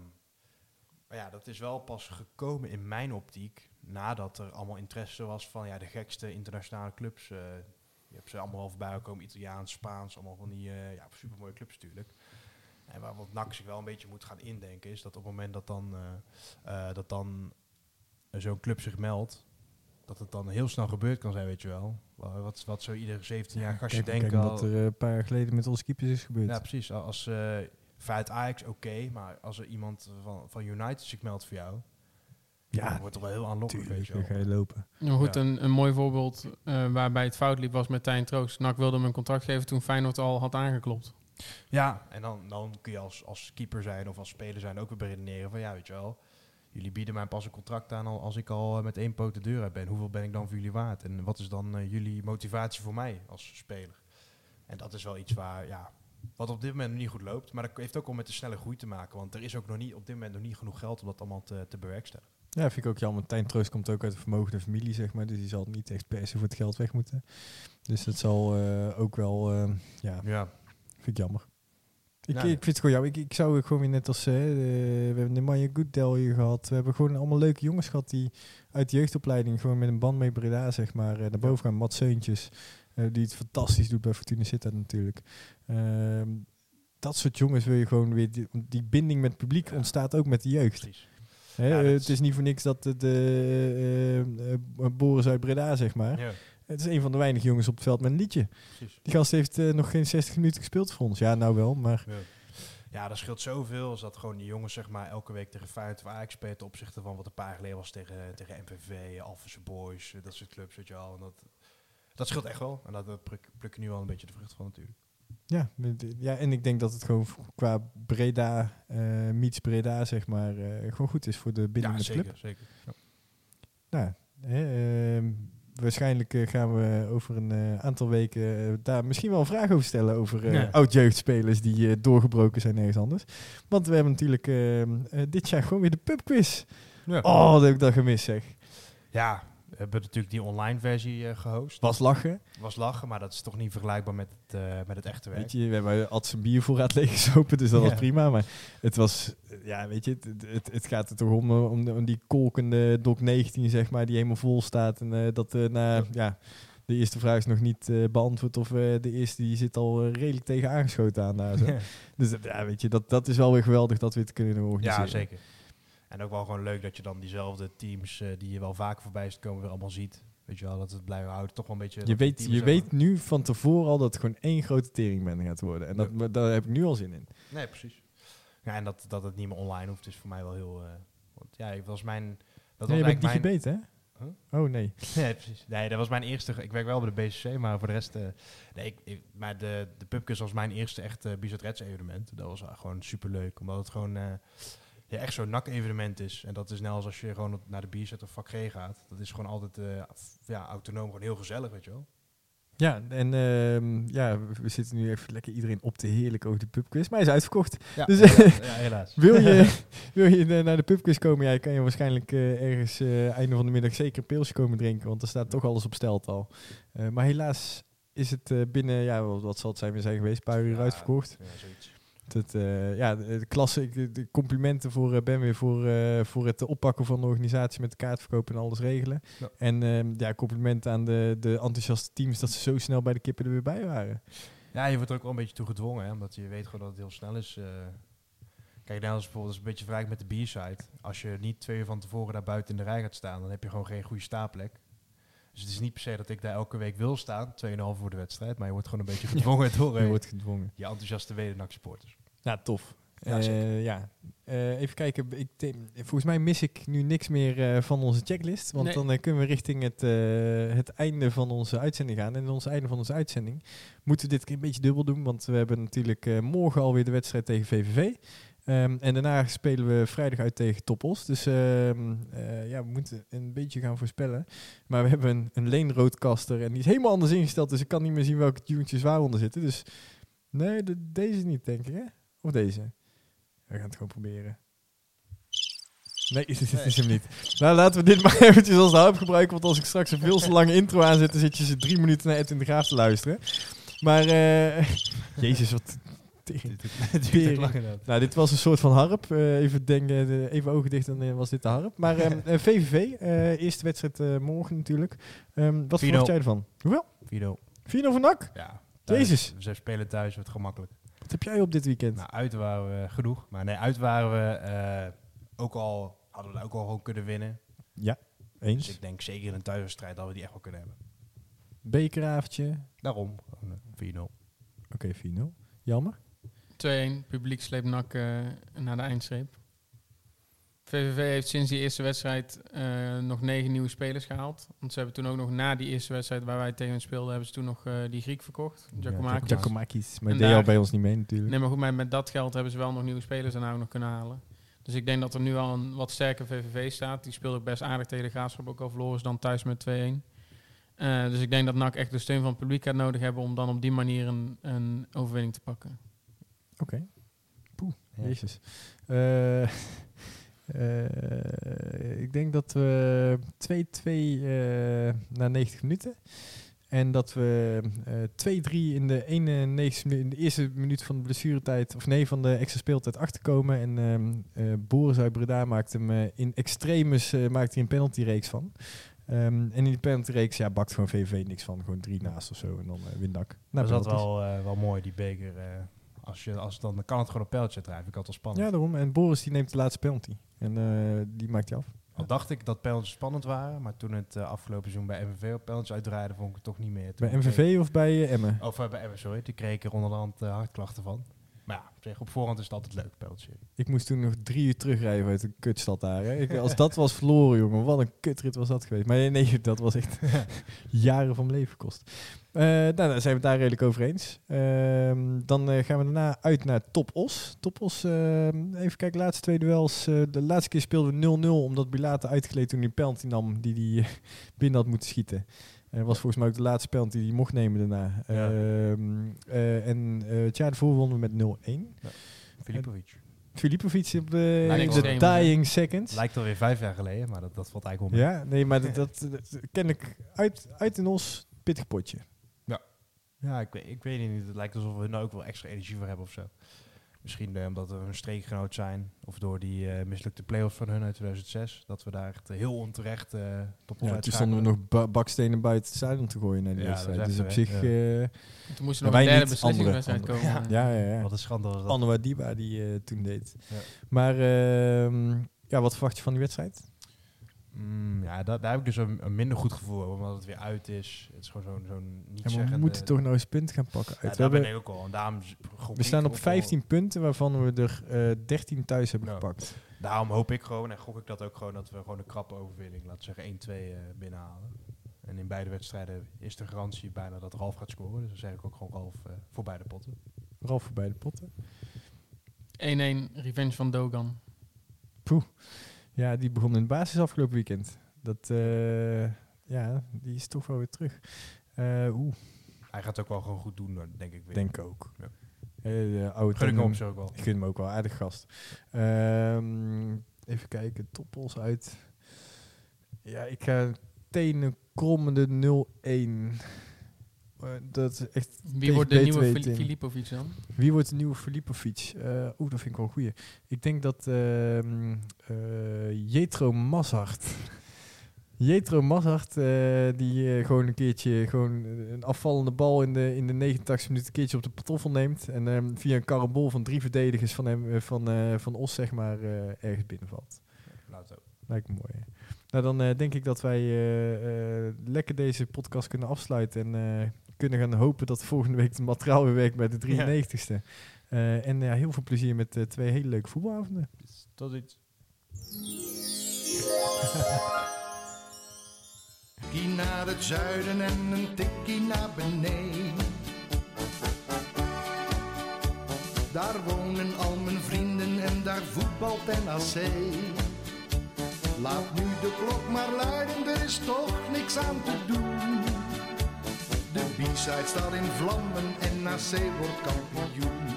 maar ja, dat is wel pas gekomen in mijn optiek nadat er allemaal interesse was van ja, de gekste internationale clubs. eh, je hebt ze allemaal wel voorbij gekomen, Italiaans, Spaans, allemaal van die eh ja, supermooie clubs natuurlijk. En waar wat NAC zich wel een beetje moet gaan indenken is dat op het moment dat dan, eh, eh, dat dan zo'n club zich meldt, dat het dan heel snel gebeurd kan zijn, weet je wel. Wa- Wat, wat zo ieder 17 jaar gastje Kijk, denken. kijk wat er eh, een paar jaar geleden met onze keepers is gebeurd. ja, precies. Al- Als eh vanuit Ajax, oké. maar als er iemand van, van United zich meldt voor jou, Ja, dan wordt het wel heel aanlokkelijk, weet Tuurlijk, je dan wel. ga je lopen. Nou goed, Ja. een, een mooi voorbeeld eh, waarbij het fout liep was met Tijn Troost. NAC wilde hem een contract geven toen Feyenoord al had aangeklopt. Ja, en dan, dan kun je als, als keeper zijn of als speler zijn ook weer beredeneren van ja, weet je wel. Jullie bieden mij pas een contract aan al- als ik al eh, met één poot de deur uit ben. Hoeveel ben ik dan voor jullie waard? En wat is dan eh, jullie motivatie voor mij als speler? En dat is wel iets waar, ja, wat op dit moment nog niet goed loopt. Maar dat heeft ook wel met de snelle groei te maken. Want er is ook nog niet, op dit moment nog niet genoeg geld om dat allemaal te, te bewerkstelligen. Ja, vind ik ook jammer. Tijn Troost komt ook uit een vermogende familie, zeg maar. Dus die zal niet echt per se voor het geld weg moeten. Dus dat zal eh, ook wel, ja, Ja, vind ik jammer. Ik, Ja. ik vind het gewoon jou. Ik, ik zou gewoon weer net als, de- we hebben de Manja Goodell hier gehad. We hebben gewoon allemaal leuke jongens gehad die uit de jeugdopleiding gewoon met een band mee Breda, zeg maar, eh, naar boven gaan. Mats Seuntjes, eh, die het fantastisch doet bij Fortuna Sittard natuurlijk. Ehm, dat soort jongens wil je gewoon weer, die, die binding met het publiek Ja. ontstaat ook met de jeugd. Hè, Ja, het is- niet voor niks dat de, eh, Boris uit Breda, zeg maar. Ja, Het is een van de weinige jongens op het veld met een liedje. precies. Die gast heeft eh, nog geen 60 minuten gespeeld voor ons. Ja, nou wel, maar Ja. Ja, dat scheelt zoveel als dat gewoon die jongens zeg maar elke week tegen Feyenoord of Ajax spelen ten opzichte van wat een paar geleden was tegen, tegen MVV, Alphense Boys, eh, dat soort clubs, weet je wel. En dat, dat scheelt echt wel. En dat we pluk- plukken nu al een beetje de vrucht van natuurlijk. ja, ja, en ik denk dat het gewoon qua Breda, eh meets Breda, zeg maar, eh, gewoon goed is voor de binding ja, de zeker, club. zeker. Ja. Nou, ehm, waarschijnlijk eh, gaan we over een eh, aantal weken eh, daar misschien wel een vraag over stellen over eh, Ja. oud-jeugdspelers die eh, doorgebroken zijn ergens anders. Want we hebben natuurlijk ehm, eh, dit jaar gewoon weer de pubquiz. Ja. Oh, dat heb ik dat gemist zeg. Ja, hebben natuurlijk die online versie eh, gehost. Was lachen. was lachen, maar dat is toch niet vergelijkbaar met het, eh, met het echte werk. Weet je, we hebben altijd zijn biervoorraad leeggezopen, dus dat Ja. was prima. Maar het was, ja, weet je, het, het, het gaat er toch om, eh, om, om die kolkende Doc 19, zeg maar, die helemaal vol staat. En eh, dat, na, Ja. ja. de eerste vraag is nog niet beantwoord of de eerste die zit al redelijk tegen aangeschoten aan daar. Zo. Ja. Dus ja, weet je, dat, dat is wel weer geweldig dat we het kunnen organiseren. Ja, zeker. En ook wel gewoon leuk dat je dan diezelfde teams eh, die je wel vaker voorbij is komen weer allemaal ziet. Weet je wel, dat het blijven houden. Toch wel een beetje... Je weet, je weet nu van tevoren al dat het gewoon één grote teringbende gaat worden. En dat, Ja. daar heb ik nu al zin in. Nee, precies. Ja, en dat, dat het niet meer online hoeft is voor mij wel heel... eh, want ja, dat was mijn... Dat was je bent mijn, hè? Oh nee. Nee, precies. Nee, dat was mijn eerste. Ik werk wel bij de BCC, maar voor de rest. eh, nee, ik, ik- maar de, de pubquiz was mijn eerste echte Bizot Reds evenement. Dat was gewoon super leuk, omdat het gewoon ja, echt zo'n NAC-evenement is. En dat is net als als je gewoon naar de bierzet of vak G gaat. Dat is gewoon altijd eh, ja, autonoom, gewoon heel gezellig, weet je wel. Ja, en ehm, ja, we zitten nu even lekker iedereen op te heerlijk over de pubquiz. Maar hij is uitverkocht. Ja, Dus, helaas. ja, helaas. Wil je, wil je eh, naar de pubquiz komen? Ja, kan je waarschijnlijk eh, ergens eh, einde van de middag zeker een pilsje komen drinken. Want er staat toch alles op stelt al. Eh, maar helaas is het eh, binnen, ja, wat, wat zal het zijn, we zijn geweest, een paar uur Ja, uitverkocht. Ja, zoiets. Het, eh, ja, de, klasse, ik- de, complimenten voor eh, Ben weer voor, eh, voor het oppakken van de organisatie met de kaartverkoop en alles regelen. Ja. En ehm, ja, complimenten aan de, de enthousiaste teams dat ze zo snel bij de kippen er weer bij waren. Ja, je wordt er ook wel een beetje toe gedwongen, hè, omdat je weet gewoon dat het heel snel is. Kijk, nou als bijvoorbeeld een beetje vergelijk met de biersite. Als je niet twee uur van tevoren daar buiten in de rij gaat staan, dan heb je gewoon geen goede staanplek. Dus het is niet per se dat ik daar elke week wil staan, 2,5 voor de wedstrijd, maar je wordt gewoon een beetje gedwongen door Je wordt gedwongen. je enthousiaste Wedenak supporters. Ja, tof. Ja, Eh, ja. Eh, even kijken. Ik volgens mij mis ik nu niks meer eh, van onze checklist. Want Nee. dan kunnen we richting het, het einde van onze uitzending gaan. En in ons einde van onze uitzending moeten we dit keer een beetje dubbel doen. Want we hebben natuurlijk morgen alweer de wedstrijd tegen VVV. Ehm, en daarna spelen we vrijdag uit tegen Topos. Dus ehm, eh, ja, we moeten een beetje gaan voorspellen. Maar we hebben een, een leenroodkaster en die is helemaal anders ingesteld. Dus ik kan niet meer zien welke tunes waar onder zitten. Dus nee, de- deze niet, denk ik, hè? Of deze? We gaan het gewoon proberen. Nee, dit is hem niet. Nou, laten we dit maar eventjes als hulp gebruiken. Want als ik straks een veel te lange intro aanzet, dan zit je ze drie minuten naar Ed in de Graaf te luisteren. Maar, eh, jezus, wat. Nou, dit was een soort van harp. Eh, even denken, de- even ogen dicht, dan eh, was dit de harp. Maar ehm, eh, VVV, eh, eerste wedstrijd eh, morgen natuurlijk. Ehm, wat 4-0. verwacht jij ervan? Hoeveel? 4-0. 4 van NAC? Ja. Jezus. Ze spelen thuis, wordt gemakkelijk. Wat heb jij op dit weekend? Nou, uit waren we genoeg. Maar nee, uit waren we eh, ook al, hadden we daar ook al gewoon kunnen winnen. Dus Eens. ik denk zeker in een thuiswedstrijd dat we die echt wel kunnen hebben. Bekeravondje. Daarom, gewoon, eh, 4-0. Oké, 4-0. Jammer. 2-1, publiek sleept NAC eh, naar de eindstreep. VVV heeft sinds die eerste wedstrijd eh, nog negen nieuwe spelers gehaald. Want ze hebben toen ook nog na die eerste wedstrijd waar wij tegen hen speelden, hebben ze toen nog eh, die Griek verkocht. Giacomakis. Ja, Giacomakis. Maar En deed al bij ons niet mee natuurlijk. Nee, maar goed, maar met dat geld hebben ze wel nog nieuwe spelers daarna ook nog kunnen halen. Dus ik denk dat er nu al een wat sterker VVV staat. Die speelde ook best aardig tegen de Graafschap, ook al verloren ze dan thuis met 2-1. Eh, dus ik denk dat NAC echt de steun van het publiek gaat nodig hebben om dan op die manier een, een overwinning te pakken. Oké. Poeh, jezus. Eh, eh, ik denk dat we 2-2 eh, na 90 minuten. En dat we eh 2-3 in de 91 minu- in de eerste minuut van de blessuretijd, of nee, van de extra speeltijd achterkomen. En eh, Boris uit Breda maakt hem eh, in extremis eh, maakt hij een penaltyreeks van. Ehm, en in die penaltyreeks ja, bakt gewoon VV niks van. Gewoon drie naast of zo. En dan eh. Nou, dat is penalties. wel, eh, wel mooi, die beker. Als je, als dan, dan kan het gewoon een pijltje drijven. Ik had wel spannend. Ja, daarom. En Boris die neemt de laatste penalty. En eh, die maakt hij af. Al dacht ik dat pijltjes spannend waren, maar toen het eh, afgelopen seizoen bij MVV op pijltjes uitdraaide, vond ik het toch niet meer. Toen Bij kreeg- MVV of bij eh, Emmen? Of eh, bij MVV, sorry. Die kreeg ik er onderhand hartklachten van. Maar ja, op, voorhand is het altijd leuk, pijltje. Ik moest toen nog drie uur terugrijden uit een kutstad daar. Hè. Ik, als dat was verloren, jongen. Wat een kutrit was dat geweest. Maar nee, nee dat was echt jaren van mijn leven gekost. Eh nou, daar zijn we het daar redelijk over eens. Ehm, dan eh, gaan we daarna uit naar Top Os. Top Os, ehm, even kijken, laatste twee duels. Eh, de laatste keer speelden we 0-0, omdat Bilate uitgeleed toen hij penalty nam die hij eh, binnen had moeten schieten. Eh, was volgens mij ook de laatste penalty die hij mocht nemen daarna. Ja. Ehm, eh, en eh, het jaar ervoor wonnen we met 0-1. Filipovic. Filipovic op de, in dying seconds. Lijkt alweer vijf jaar geleden, maar dat, dat valt eigenlijk mee. Ja, nee, maar dat, dat, dat ken ik uit, uit een os pittig potje. Ja, ik, weet- ik weet het niet. Het lijkt alsof we er nou ook wel extra energie voor hebben of zo. Misschien eh, omdat we een streekgenoot zijn. Of door die eh, mislukte play-offs van hun uit 2006. Dat we daar echt heel onterecht eh top Ja, toen stonden we nog ba- bakstenen buiten het stadion te gooien naar die Ja, dat wedstrijd. is Dus op zich... eh, Toen moest er Ja, nog een derde beslissingswedstrijd andere- komen. andere. ja, ja, ja. Wat een schande was dat. Anouar Diba die eh, toen deed. Ja. Maar ehm, ja, wat verwacht je van die wedstrijd? Mm, ja, daar, daar heb ik dus een, een minder goed gevoel over. Omdat het weer uit is. Het is gewoon zo'n zo'n niet Ja, maar we moeten toch nou eens punten gaan pakken. Ja, Uit. we, daar ben hebben, ik ook al. En daarom we staan op ook wel- 15 punten, waarvan we er eh 13 thuis hebben gepakt. Daarom hoop ik gewoon, en gok ik dat ook gewoon, dat we gewoon een krappe overwinning, laten we zeggen 1-2 eh, binnenhalen. En in beide wedstrijden is de garantie bijna dat Ralf gaat scoren. Dus dan zeg ik ook gewoon Ralf eh, voor beide potten. Ralf voor beide potten. 1-1, revenge van Dogan. Ja, die begon in de basis afgelopen weekend. Dat, eh, ja, die is toch wel weer terug. Eh Oeh, Hij gaat het ook wel gewoon goed doen, denk ik weer. denk ook. Ja. Eh, de oude Gun ik hem ook wel. Ik vind hem ook wel aardig gast. Ehm, even kijken, toppels uit. Ja, ik ga tenen krommende 0-1. Eh, dat is echt. Wie wordt de nieuwe Fili-. Filipovic dan? Wie wordt de nieuwe Filipovic? Eh Oeh, dat vind ik wel een goeie. Ik denk dat ehm eh, Jetro Mazart. Jetro Mazart, eh, die gewoon een keertje gewoon een afvallende bal in de, in de 89 minuten een keertje op de patoffel neemt. En ehm, via een karambol van drie verdedigers van, hem, van, eh, van Os, zeg maar, eh, ergens binnenvalt. Lijkt me mooi. hè. Nou, dan eh, denk ik dat wij lekker deze podcast kunnen afsluiten. En eh, kunnen gaan hopen dat volgende week het materiaal weer werkt bij de 93ste. Eh, en ja, heel veel plezier met eh, twee hele leuke voetbalavonden. Tot ziens. Tikkie naar het zuiden en een tikkie naar beneden. Daar wonen al mijn vrienden en daar voetbalt NAC. Laat nu de klok maar luiden, er is toch niks aan te doen. De B-side staat in vlammen en NAC wordt kampioen.